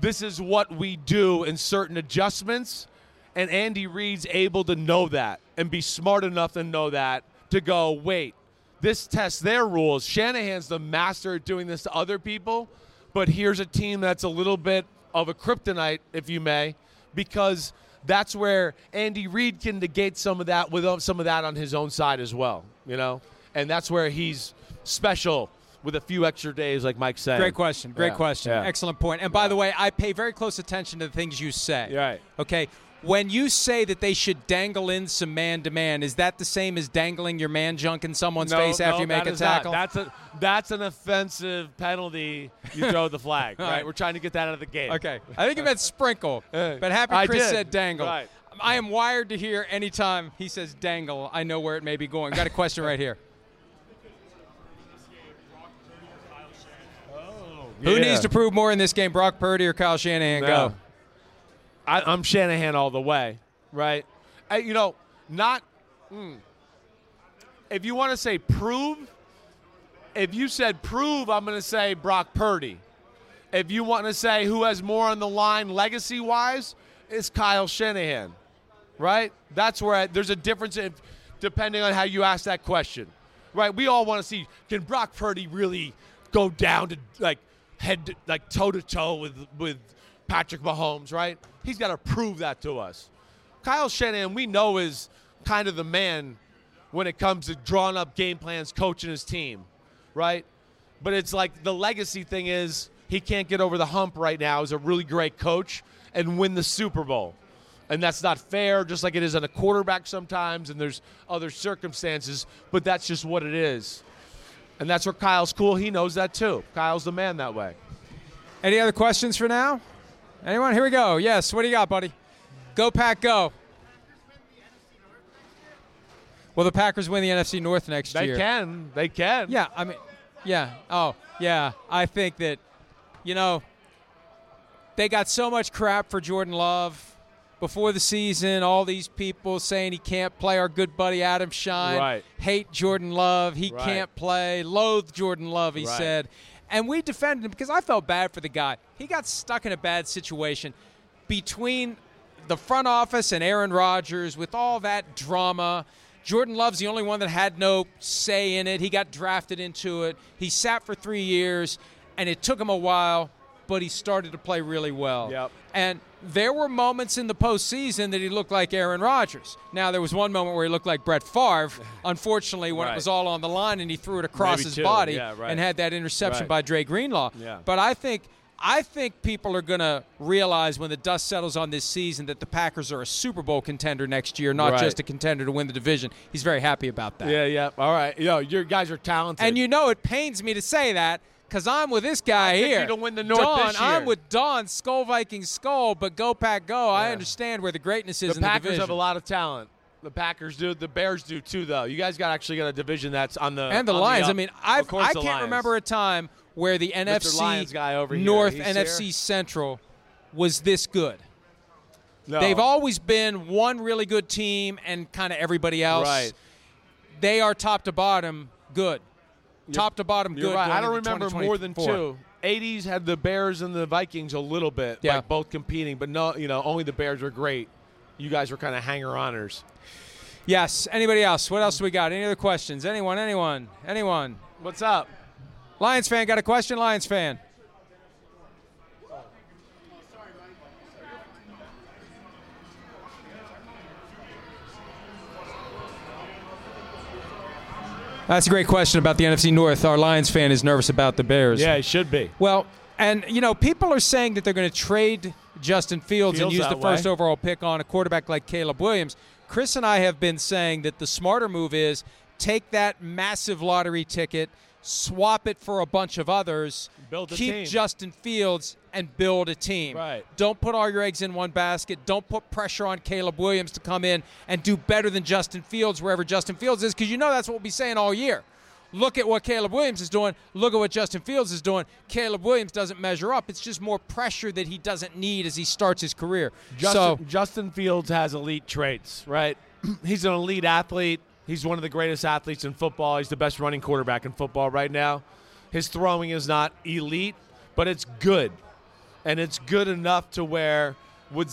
this is what we do in certain adjustments, and Andy Reid's able to know that and be smart enough to know that to go wait. This tests their rules. Shanahan's the master at doing this to other people, but here's a team that's a little bit of a kryptonite, if you may, because that's where Andy Reid can negate some of that with uh, some of that on his own side as well, you know, and that's where he's special with a few extra days, like Mike said. Great question. Great Yeah, question. yeah. Excellent point. And by the way, I pay very close attention to the things you say. Right. Okay. When you say that they should dangle in some man to man, is that the same as dangling your man junk in someone's No, face after no, you make a not. tackle? That's a that's an offensive penalty. You throw the flag. Right? right. We're trying to get that out of the game. Okay. I think he meant sprinkle. Uh, but Happy I Chris did. said dangle. Right. I am wired to hear anytime he says dangle, I know where it may be going. Got a question right here. Who Yeah. needs to prove more in this game, Brock Purdy or Kyle Shanahan? No. Go. I, I'm Shanahan all the way, right? You know, not. mm. if you want to say prove, if you said prove, I'm going to say Brock Purdy. If you want to say who has more on the line legacy wise, it's Kyle Shanahan, right? That's where I, there's a difference if, depending on how you ask that question, right? We all want to see can Brock Purdy really go down to like head like toe to toe with with Patrick Mahomes, right? He's got to prove that to us. Kyle Shanahan, we know is kind of the man when it comes to drawing up game plans, coaching his team, right? But it's like the legacy thing is he can't get over the hump right now as a really great coach and win the Super Bowl. And that's not fair, just like it is on a quarterback sometimes, and there's other circumstances, but that's just what it is. And that's where Kyle's cool. He knows that too. Kyle's the man that way. Any other questions for now? Anyone? Here we go. Yes. What do you got, buddy? Go Pack, go. Will the Packers win the NFC North next They year? They can. They can. Yeah, I mean, yeah. Oh, yeah. I think that, you know, they got so much crap for Jordan Love before the season. All these people saying he can't play. Our good buddy Adam Schein Right. hate Jordan Love. He Right. can't play. Loathe Jordan Love. He Right. said, and we defended him because I felt bad for the guy. He got stuck in a bad situation between the front office and Aaron Rodgers with all that drama. Jordan Love's the only one that had no say in it. He got drafted into it. He sat for three years, and it took him a while, but he started to play really well. Yep. And there were moments in the postseason that he looked like Aaron Rodgers. Now, there was one moment where he looked like Brett Favre, unfortunately, when it was all on the line and he threw it across Maybe his two. body Yeah, right. and had that interception Right. by Dre Greenlaw. Yeah. But I think I think people are going to realize when the dust settles on this season that the Packers are a Super Bowl contender next year, not Right. just a contender to win the division. He's very happy about that. Yeah, yeah. All right. Yo, your guys are talented. And you know it pains me to say that because I'm with this guy picked here. you to win the North Don, I'm with Don, Skull Viking Skull, but go Pack Go. I understand where the greatness is the in Packers the have a lot of talent. The Packers do. The Bears do too, though. You guys got actually got a division that's on the and the Lions. up. I mean, I've, course I can't remember a time where the NFC Lions guy over here, North NFC here. Central was this good. No. They've always been one really good team and kind of everybody else. Right. They are top to bottom good. Top to bottom You're good. right. I don't remember more than two. 80s had the Bears and the Vikings a little bit, Yeah. like both competing, but no, you know, only the Bears were great. You guys were kind of hanger oners. Yes. Anybody else? What else do we got? Any other questions? Anyone? Anyone? Anyone? What's up? Lions fan got a question? Lions fan. That's a great question about the NFC North. Our Lions fan is nervous about the Bears. Yeah, he should be. Well, and you know, people are saying that they're going to trade Justin Fields and use the that first overall pick on a quarterback like Caleb Williams. Chris and I have been saying that the smarter move is take that massive lottery ticket, swap it for a bunch of others, Build a keep team. Justin Fields and build a team. Right. Don't put all your eggs in one basket. Don't put pressure on Caleb Williams to come in and do better than Justin Fields wherever Justin Fields is because you know that's what we'll be saying all year. Look at what Caleb Williams is doing. Look at what Justin Fields is doing. Caleb Williams doesn't measure up. It's just more pressure that he doesn't need as he starts his career. Justin, so, Justin Fields has elite traits, right? He's an elite athlete. He's one of the greatest athletes in football. He's the best running quarterback in football right now. His throwing is not elite, but it's good. And it's good enough to where would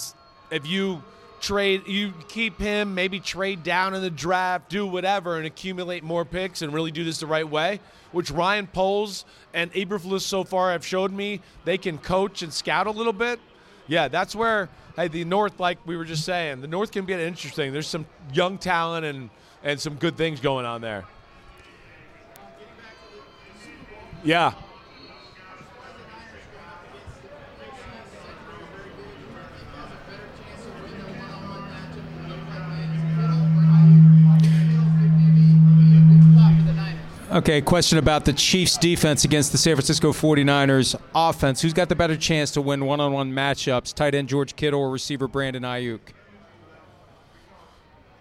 if you trade you keep him, maybe trade down in the draft, do whatever and accumulate more picks and really do this the right way, which Ryan Poles and Eberflus so far have showed me they can coach and scout a little bit. Yeah, that's where hey the North, like we were just saying, the North can get interesting. There's some young talent and and some good things going on there. Yeah. Okay, question about the Chiefs defense against the San Francisco 49ers offense. Who's got the better chance to win one on one matchups, tight end George Kittle or receiver Brandon Aiyuk?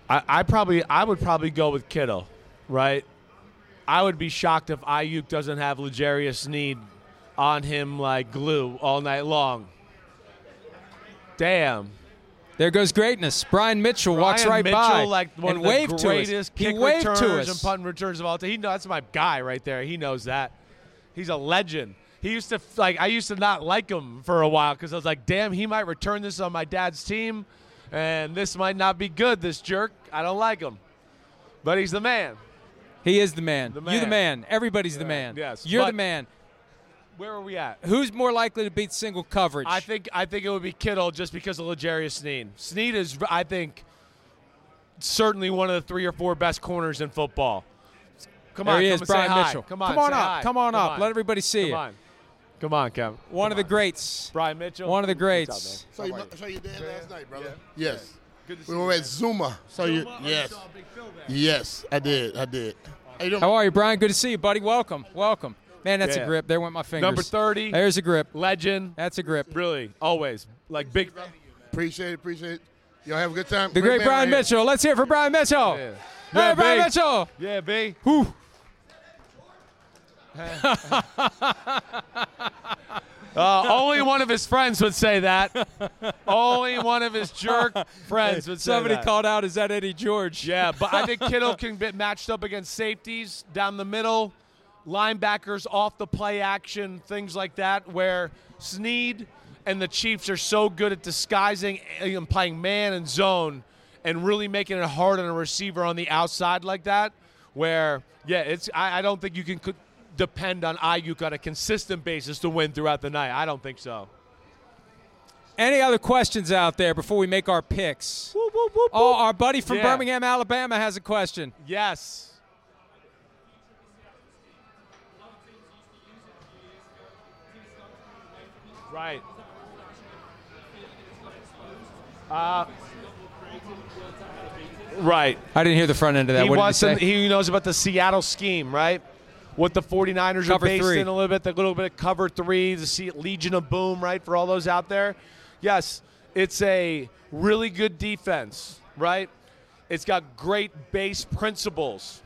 I, I probably I would probably go with Kittle, right? I would be shocked if Aiyuk doesn't have L'Jarius Sneed on him like glue all night long. Damn. There goes greatness. Brian Mitchell Brian walks right Mitchell, by like one and of the waved greatest to us. kick he waved returns to us. and punt returns of all time. He knows that's my guy right there. He knows that. He's a legend. He used to like I used to not like him for a while because I was like, damn, he might return this on my dad's team, and this might not be good. This jerk, I don't like him, but he's the man. He is the man. The You're the man. man. Everybody's the man. yes, You're the man. Where are we at? Who's more likely to beat single coverage? I think I think it would be Kittle just because of L'Jarius Sneed. Sneed is, I think, certainly one of the three or four best corners in football. Come there on, he is, Brian hi. Mitchell. Come on, come on up. hi. Come on Come up. on. Let everybody see Come you. on, come on, Kevin. One of the greats. Brian Mitchell. One of the greats. up, Saw you, How are saw you dad last night, brother. Yeah. Yes. Good to see We you, were at man. Zuma. So you, Zuma? Oh, yes, you saw Big Phil there. yes, I did, I did. How you? How are you, Brian? Good to see you, buddy. Welcome. Welcome. Man, that's Yeah. a grip. There went my fingers. Number 30. There's a grip. Legend. That's a grip. Really, always like big. Appreciate it, appreciate it. Y'all have a good time. The great man Brian right here. Mitchell. Let's hear it for Brian Mitchell. Yeah. Hey, Yeah, Brian B. Mitchell. Yeah, B. Whew. Uh, only one of his friends would say that. only one of his jerk friends would say Somebody that. called out, is that Eddie George? Yeah, but I think Kittle can get matched up against safeties down the middle, linebackers off the play action, things like that, where Sneed and the Chiefs are so good at disguising and playing man and zone and really making it hard on a receiver on the outside like that, where, yeah, it's I, I don't think you can depend on Aiyuk on a consistent basis to win throughout the night. I don't think so. Any other questions out there before we make our picks? Oh, our buddy from Yeah. Birmingham, Alabama has a question. Yes. Right. Uh, right. I didn't hear the front end of that. He what wants did you some, say? he knows about the Seattle scheme, right? What the 49ers Cover are based three. in a little bit, the little bit of cover three, the Se- Legion of Boom, right? For all those out there. Yes, it's a really good defense, right? It's got great base principles,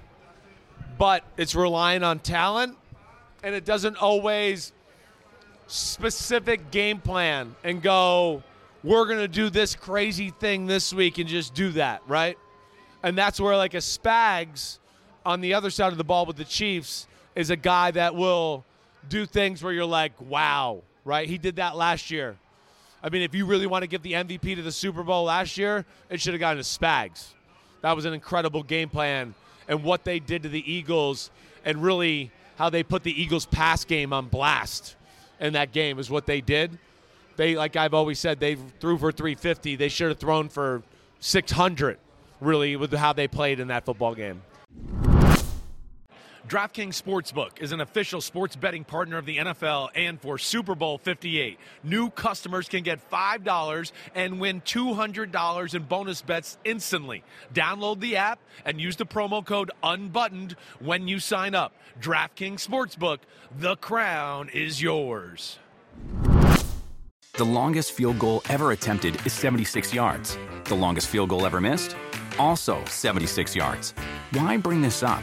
but it's relying on talent, and it doesn't always specific game plan and go, we're going to do this crazy thing this week and just do that, right? And that's where, like, a Spags on the other side of the ball with the Chiefs is a guy that will do things where you're like, wow, right? He did that last year. I mean, if you really want to give the MVP to the Super Bowl last year, it should have gone to Spags. That was an incredible game plan. And what they did to the Eagles and really how they put the Eagles' pass game on blast in that game is what they did. They, like I've always said, they threw for 350. They should have thrown for 600, really, with how they played in that football game. DraftKings Sportsbook is an official sports betting partner of the NFL and for Super Bowl 58. New customers can get $5 and win $200 in bonus bets instantly. Download the app and use the promo code UNBUTTONED when you sign up. DraftKings Sportsbook, the crown is yours. The longest field goal ever attempted is 76 yards. The longest field goal ever missed? Also 76 yards. Why bring this up?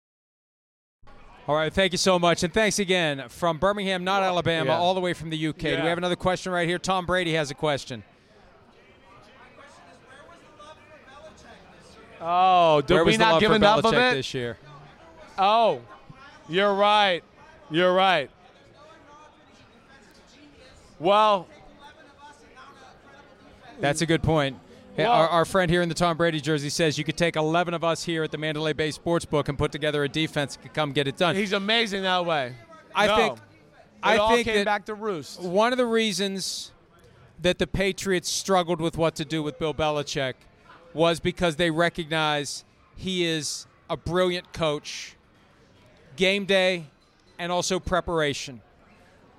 All right, thank you so much, and thanks again from Birmingham, not Alabama, Yeah. all the way from the UK. Do we have another question right here? Tom Brady has a question. Oh, did Where we was not give for enough of it? this year? Oh, you're right. You're right. Well, That's a good point. Well- our, our friend here in the Tom Brady jersey says you could take 11 of us here at the Mandalay Bay Sportsbook and put together a defense that could come get it done. he's amazing that way. I No. think- it I all think came back to roost. One of the reasons that the Patriots struggled with what to do with Bill Belichick was because they recognize he is a brilliant coach, game day, and also preparation.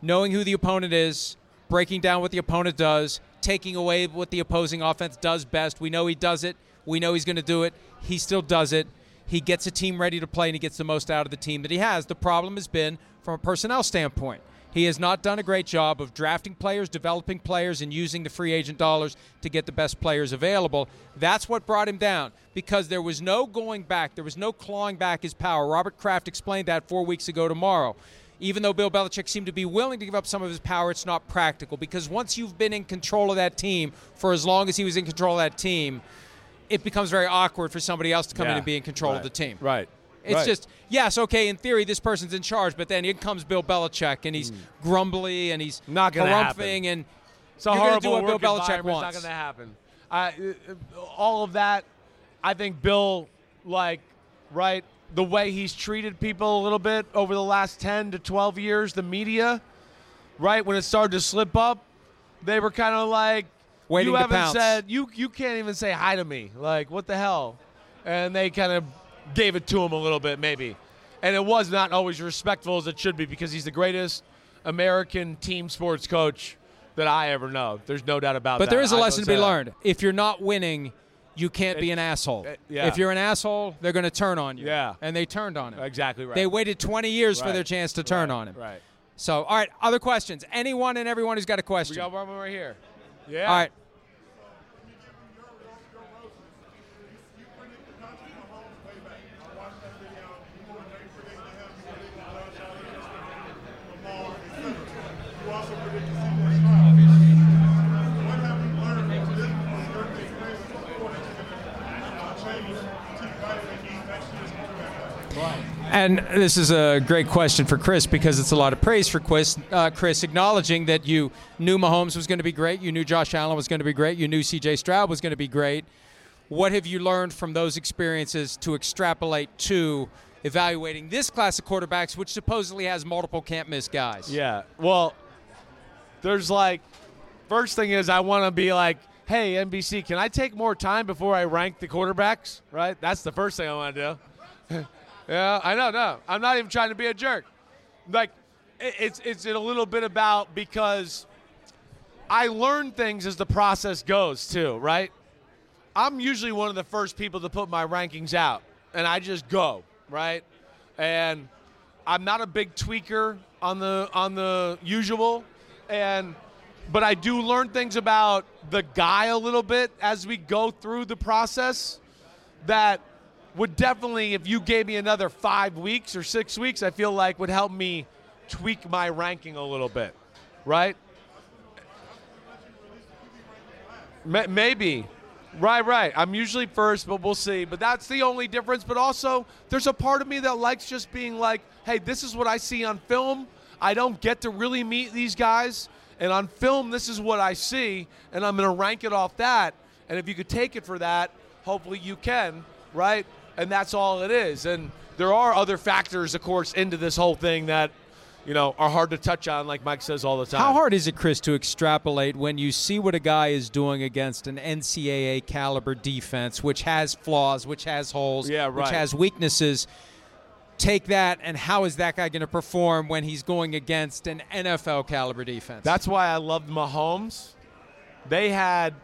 Knowing who the opponent is, breaking down what the opponent does, taking away what the opposing offense does best. We know he does it. We know he's going to do it. He still does it. He gets a team ready to play and he gets the most out of the team that he has. The problem has been from a personnel standpoint. He has not done a great job of drafting players, developing players, and using the free agent dollars to get the best players available. That's what brought him down because there was no going back. There was no clawing back his power. Robert Kraft explained that four weeks ago tomorrow. Even though Bill Belichick seemed to be willing to give up some of his power, it's not practical because once you've been in control of that team for as long as he was in control of that team, it becomes very awkward for somebody else to come in and be in control of the team. Right. It's Right. just yes, okay. In theory, this person's in charge, but then in comes Bill Belichick, and he's grumbly and he's. Not gonna harumphing, and It's a horrible do what Bill work Belichick environment. wants. It's not going to happen. Uh, all of that, I think Bill, like, right, the way he's treated people a little bit over the last 10 to 12 years, the media, right, when it started to slip up, they were kind of like, Waiting you haven't pounce. said, you, you can't even say hi to me. Like, what the hell? And they kind of gave it to him a little bit, maybe. And it was not always respectful as it should be because he's the greatest American team sports coach that I ever know. There's no doubt about But that. But there is a I lesson to be that. learned. If you're not winning, you can't be an asshole. it- yeah. If you're an asshole, they're going to turn on you. Yeah. And they turned on him. Exactly right. They waited 20 years for their chance to turn Right, on him. Right. So, all right, other questions. Anyone and everyone who's got a question. We got one more here. Yeah. All right. And this is a great question for Chris because it's a lot of praise for Chris. Uh, Chris acknowledging that you knew Mahomes was going to be great, you knew Josh Allen was going to be great, you knew C.J. Stroud was going to be great. What have you learned from those experiences to extrapolate to evaluating this class of quarterbacks, which supposedly has multiple can't miss guys? Yeah. Well, there's like, first thing is I want to be like, hey, NBC, can I take more time before I rank the quarterbacks? Right? That's the first thing I want to do. Yeah, I know, no. I'm not even trying to be a jerk. Like, it's, it's a little bit about because I learn things as the process goes, too, right? I'm usually one of the first people to put my rankings out, and I just go right. And I'm not a big tweaker on the on the usual, and but I do learn things about the guy a little bit as we go through the process. That would definitely, if you gave me another five weeks or six weeks, I feel like would help me tweak my ranking a little bit, right? Ma- Maybe. Right, right. I'm usually first, but we'll see. But that's the only difference. But also, there's a part of me that likes just being like, hey, this is what I see on film. I don't get to really meet these guys. And on film, this is what I see. And I'm going to rank it off that. And if you could take it for that, hopefully you can, right? And that's all it is. And there are other factors, of course, into this whole thing that, you know, are hard to touch on, like Mike says all the time. How hard is it, Chris, to extrapolate when you see what a guy is doing against an NCAA caliber defense, which has flaws, which has holes, Yeah, right. which has weaknesses? Take that, and how is that guy going to perform when he's going against an NFL caliber defense? That's why I loved Mahomes they had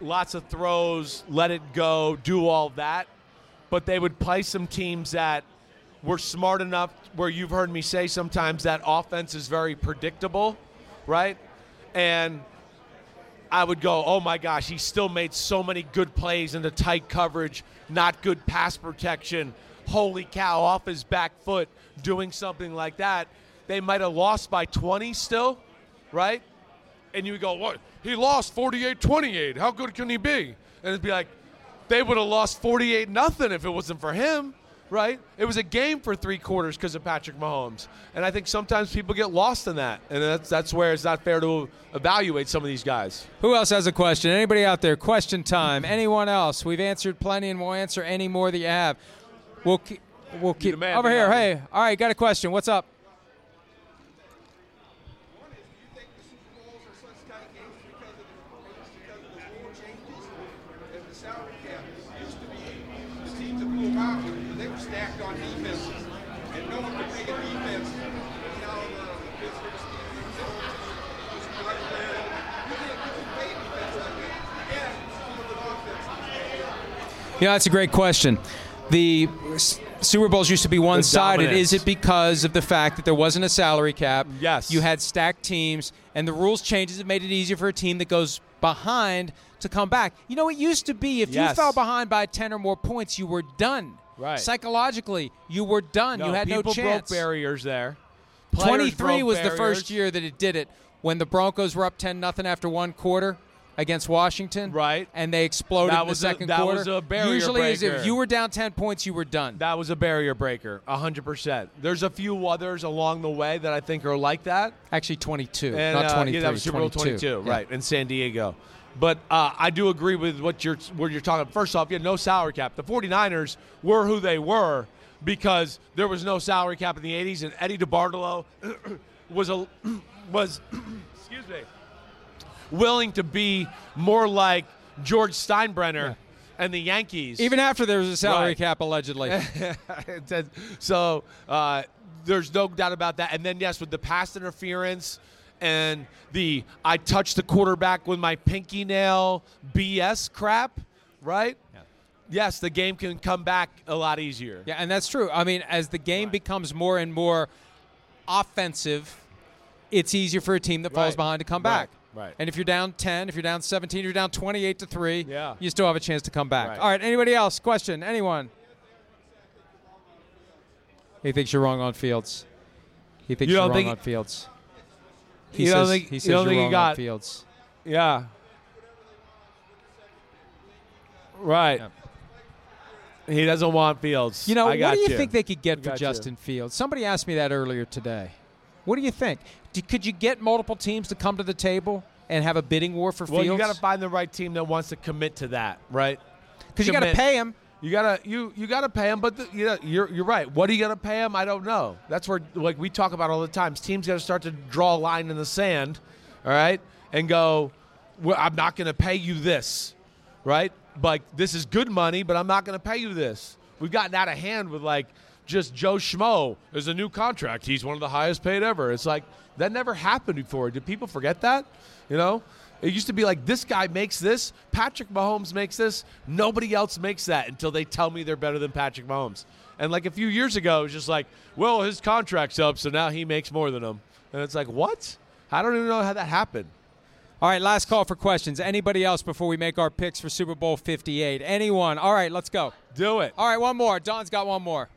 lots of throws, let it go, do all that, but they would play some teams that were smart enough where you've heard me say sometimes that offense is very predictable, right? And I would go, oh my gosh, he still made so many good plays into tight coverage, not good pass protection. Holy cow, off his back foot, doing something like that. They might have lost by 20 still, right? And you would go, what? He lost 48 28. How good can he be? And it'd be like, they would have lost 48 nothing if it wasn't for him, right? It was a game for three quarters because of Patrick Mahomes. And I think sometimes people get lost in that. And that's, that's where it's not fair to evaluate some of these guys. Who else has a question? Anybody out there? Question time. Anyone else? We've answered plenty, and we'll answer any more that you have. We'll keep. We'll keep over here. Hey, all right, got a question. What's up? They were stacked on defenses, and no one could make a defense. Now the Pittsburgh Steelers, was right there. You can't you can play defense like that, and with offense. Yeah, that's a great question. The Super Bowls used to be one-sided. Is it because of the fact that there wasn't a salary cap? Yes. You had stacked teams, and the rules changes have made it easier for a team that goes behind to come back. You know, it used to be if Yes. you fell behind by 10 or more points, you were done. Right. Psychologically, you were done. you had no chance. broke barriers there. Players 23 broke was the first year that it did it when the Broncos were up 10 nothing after one quarter against Washington. Right. And they exploded That in the was a- second that quarter. was a barrier Usually is if you were down 10 points, you were done. That was a barrier breaker, 100%. There's a few others along the way that I think are like that. Actually 22, And, not uh, 23. yeah, that was Super Bowl 22, 22, Yeah. right, in San Diego. But uh, I do agree with what you're what you're talking. First off, you had no salary cap. The 49ers were who they were because there was no salary cap in the 80s, and Eddie DeBartolo was a was excuse me willing to be more like George Steinbrenner and the Yankees. Even after there was a salary Right. cap, allegedly. So uh, there's no doubt about that. And then yes, with the pass interference and the I touched the quarterback with my pinky nail BS crap, right? Yes, the game can come back a lot easier. yeah, and that's true. I mean, as the game becomes more and more offensive, it's easier for a team that falls Right. behind to come Right. back. Right. And if you're down 10, if you're down 17, you're down 28 to 3, Yeah. you still have a chance to come back. Right. All right, anybody else? Question? Anyone? He thinks you're wrong on Fields. He thinks You you are wrong think- on Fields. He You don't says, think- he you says don't you're think he wrong on got- Fields. Yeah. Right. He doesn't want Fields. You know, what do you, think they could get for got you. Justin Fields? Somebody asked me that earlier today. What do you think? Could you get multiple teams to come to the table and have a bidding war for Well, Fields? you got to find the right team that wants to commit to that, right? because you got to pay him. You gotta you you gotta pay him, but the, you know, you're you're right. What are you gonna pay him? I don't know. That's where like we talk about all the times. Teams got to start to draw a line in the sand, all right, and go. Well, I'm not gonna pay you this, right? Like this is good money, but I'm not gonna pay you this. We've gotten out of hand with like just Joe Schmo is a new contract. He's one of the highest paid ever. It's like that never happened before. Did people forget that? You know, it used to be like this guy makes this, Patrick Mahomes makes this, nobody else makes that until they tell me they're better than Patrick Mahomes. And like a few years ago, it was just like, well, his contract's up, so now he makes more than him. And it's like, what? I don't even know how that happened. All right, last call for questions. Anybody else before we make our picks for Super Bowl 58? Anyone? All right, let's go. Do it. All right, one more. Don's got one more.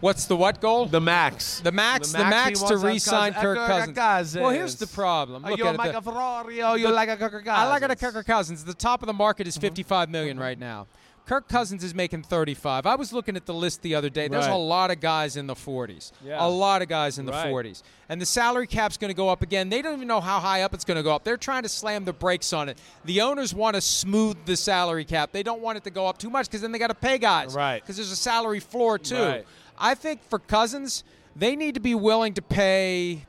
What's the what goal? The max. The max, the he max, to wants re-sign Cousins- Kirk Cousins. Cousins. Well, here's the problem. Look you at it. like The- a Ferrari or you like a Kirk Cousins? I like it at Kirk Cousins. The top of the market is 55 million mm-hmm. right now. Kirk Cousins is making 35. I was looking at the list the other day. There's Right. a lot of guys in the 40s. Yeah. A lot of guys in the Right. 40s. And the salary cap's going to go up again. They don't even know how high up it's going to go up. They're trying to slam the brakes on it. The owners want to smooth the salary cap. They don't want it to go up too much because then they got to pay guys. Right. Because there's a salary floor too. Right. I think for Cousins, they need to be willing to pay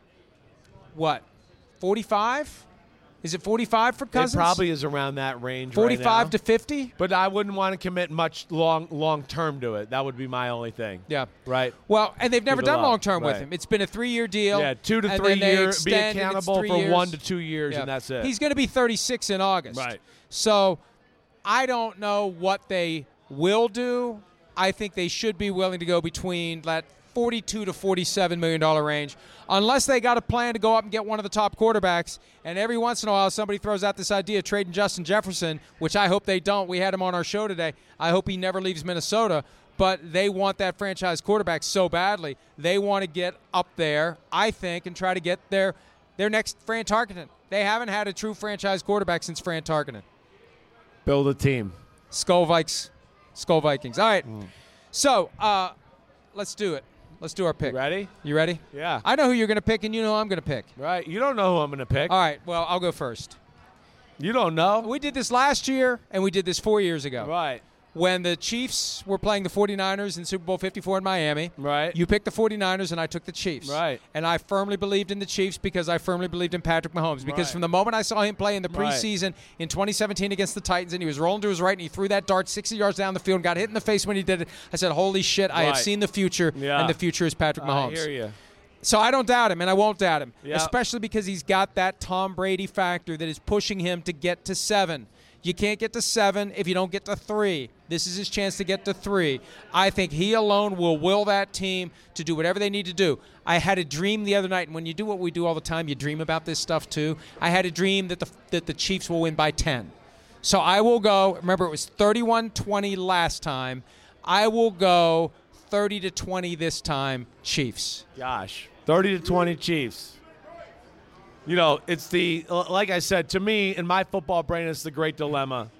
what? 45? Is it 45 for Cousins? It probably is around that range. right 45 now. to 50. But I wouldn't want to commit much long long term to it. That would be my only thing. Yeah. Right. Well, and they've never Keep done long term with him. It's been a three year deal. Yeah, two to three years. Be extend, and it's accountable for years. one to two years, Yeah. and that's it. He's going to be 36 in August. Right. So I don't know what they will do. I think they should be willing to go between that 42 to 47 million dollar range, unless they got a plan to go up and get one of the top quarterbacks. And every once in a while, somebody throws out this idea of trading Justin Jefferson, which I hope they don't. We had him on our show today. I hope he never leaves Minnesota. But they want that franchise quarterback so badly. They want to get up there, I think, and try to get their their next Fran Tarkenton. They haven't had a true franchise quarterback since Fran Tarkenton. Build a team. Skull Vikes. Skull Vikings. All right. So uh, let's do it. Let's do our pick. Ready? You ready? Yeah. I know who you're going to pick, and you know who I'm going to pick. Right. You don't know who I'm going to pick. All right. Well, I'll go first. You don't know. We did this last year, and we did this four years ago. Right. When the Chiefs were playing the 49ers in Super Bowl 54 in Miami. Right. You picked the 49ers, and I took the Chiefs. Right. And I firmly believed in the Chiefs because I firmly believed in Patrick Mahomes. Because Right. from the moment I saw him play in the Right. preseason in 2017 against the Titans, and he was rolling to his right, and he threw that dart 60 yards down the field and got hit in the face when he did it, I said, holy shit, I have seen the future, Yeah. and the future is Patrick I Mahomes. hear you. So I don't doubt him, and I won't doubt him, Yeah. especially because he's got that Tom Brady factor that is pushing him to get to seven. You can't get to seven if you don't get to three. This is his chance to get to three. I think he alone will will that team to do whatever they need to do. I had a dream the other night, and when you do what we do all the time, you dream about this stuff too. I had a dream that the that the Chiefs will win by ten. So I will go. Remember, it was 31-20 last time. I will go 30 to 20 this time. Chiefs. Gosh, 30 to 20 Chiefs. You know, it's the like I said to me in my football brain, it's the great dilemma.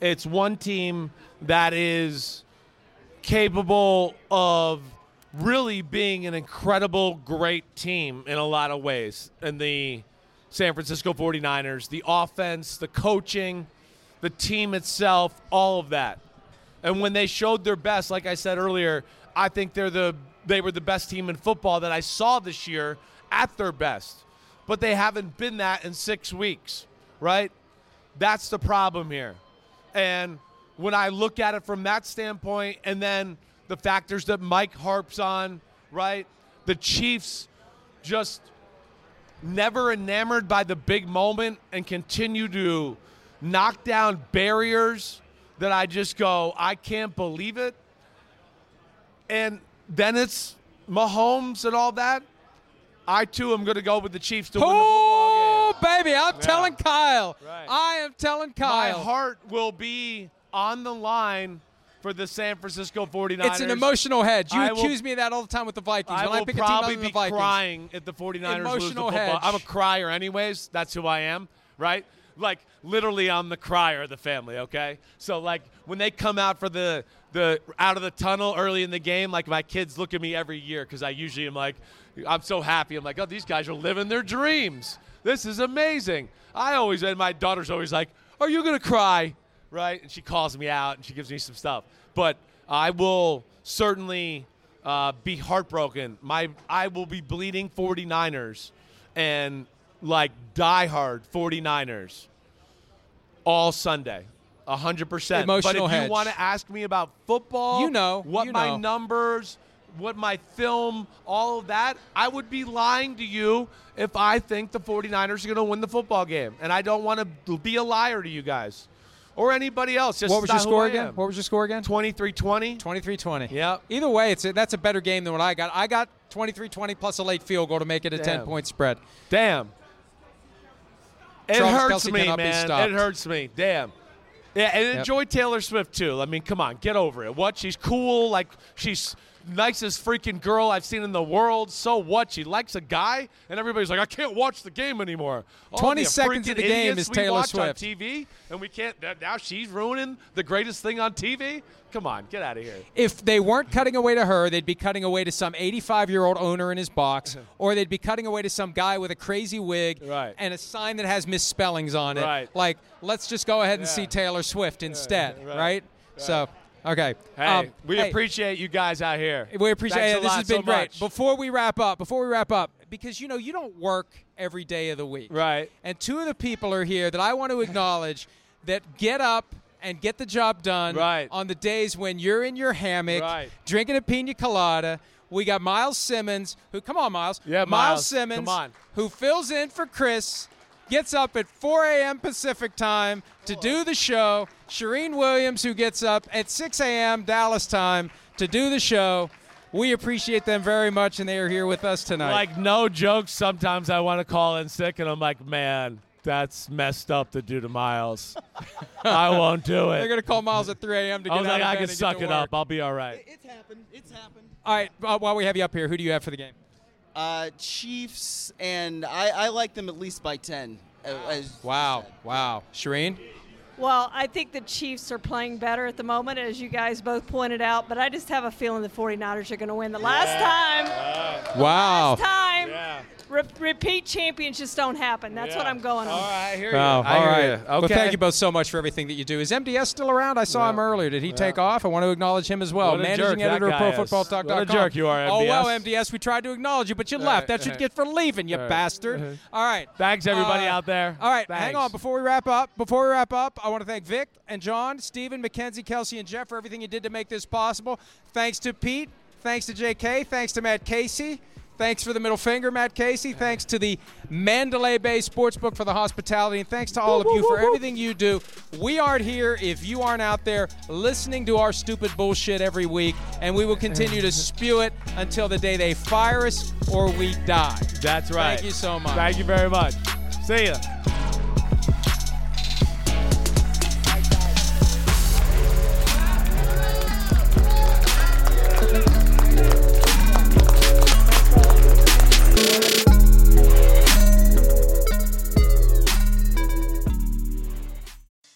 It's one team that is capable of really being an incredible, great team in a lot of ways. And the San Francisco 49ers, the offense, the coaching, the team itself, all of that. And when they showed their best, like I said earlier, I think they're the they were the best team in football that I saw this year at their best. But they haven't been that in 6 weeks, right? That's the problem here. And when I look at it from that standpoint and then the factors that Mike harps on, right? The Chiefs just never enamored by the big moment and continue to knock down barriers that I just go, I can't believe it. And then it's Mahomes and all that. I too am going to go with the Chiefs to win the Oh, football game. baby, I'm telling Kyle. Right. I am telling Kyle. My heart will be on the line for the San Francisco 49ers. it's an emotional hedge. You I will- accuse me of that all the time with the Vikings. I when I will pick a team other probably be Vikings. crying if the 49ers lose the Emotional football. hedge. I'm a crier anyways. That's who I am, right? Like literally I'm the crier of the family, okay? So like when they come out for the the out of the tunnel early in the game, like my kids look at me every year cuz I usually am like I'm so happy. I'm like, "Oh, these guys are living their dreams. This is amazing." I always and my daughter's always like, "Are you to cry?" Right? And she calls me out and she gives me some stuff. But I will certainly uh, be heartbroken. My I will be bleeding 49ers and like diehard 49ers all Sunday. 100%. but Emotional if hedge. you want to ask me about football, You know, what you my know. numbers, what my film, all of that, I would be lying to you if I think the 49ers are going to win the football game. And I don't want to be a liar to you guys or anybody else. Just What was your score again? What was your score again? 23-20. 23-20. Yep. Either way, it's a, that's a better game than what I got. I got 23-20 plus a late field goal to make it a Damn. 10-point spread. Damn. It hurts Kelce me, man. It hurts me. Damn. Yeah, and Yep. enjoy Taylor Swift too. I mean, come on, get over it. What? She's cool. Like she's nicest freaking girl I've seen in the world. So what? She likes a guy, and everybody's like, I can't watch the game anymore. All 20 the seconds of the game is Taylor watch Swift. on TV, and we can't. Now she's ruining the greatest thing on TV. Come on, get out of here. If they weren't cutting away to her, they'd be cutting away to some 85-year-old owner in his box, or they'd be cutting away to some guy with a crazy wig Right. and a sign that has misspellings on it. Right. Like, let's just go ahead and Yeah. see Taylor Swift instead, right. right? So, okay. Hey, Um, we hey, appreciate you guys out here. We appreciate it. This has been so great. much. Before we wrap up, before we wrap up, because you know you don't work every day of the week. Right. And two of the people are here that I want to acknowledge that get up and get the job done Right. on the days when you're in your hammock Right. drinking a pina colada. We got Miles Simmons, who come on, Miles. Yeah, Miles Miles, Simmons, come on. who fills in for Chris, gets up at 4 a.m. Pacific time to do the show. Shireen Williams, who gets up at 6 a.m. Dallas time to do the show. We appreciate them very much, and they are here with us tonight. Like no joke. Sometimes I want to call in sick, and I'm like, man, that's messed up to do to Miles. I won't do it. They're going to call Miles at 3 a.m. to I get was out like, of I can suck it work. up. I'll be all right. It's happened. It's happened. All right, uh, while we have you up here, who do you have for the game? Uh, Chiefs, and I, I like them at least by 10. uh, As Wow, wow. Shireen? Well, I think the Chiefs are playing better at the moment, as you guys both pointed out, but I just have a feeling the 49ers are going to win. The last time, Wow. Last time, Yeah. Re- repeat champions just don't happen. That's what I'm going on. All right, I hear Oh, you. all I hear right. you. Well, thank you both so much for everything that you do. Is MDS still around? I saw him earlier. Did he take off? I want to acknowledge him as well. What a Managing jerk editor of guy. ProFootballTalk.com. What a jerk you are, Oh, well, MDS. MDS, we tried to acknowledge you, but you left. That's what you get for leaving, you Right. bastard. All right. Thanks, everybody Uh, out there. All right, hang on. Before we wrap up, before we wrap up, I want to thank Vic and John, Stephen, Mackenzie, Kelsey, and Jeff for everything you did to make this possible. Thanks to Pete. Thanks to JK. Thanks to Matt Casey. Thanks for the middle finger, Matt Casey. Thanks to the Mandalay Bay Sportsbook for the hospitality. And thanks to all of you for everything you do. We aren't here if you aren't out there listening to our stupid bullshit every week. And we will continue to spew it until the day they fire us or we die. That's right. Thank you so much. Thank you very much. See ya.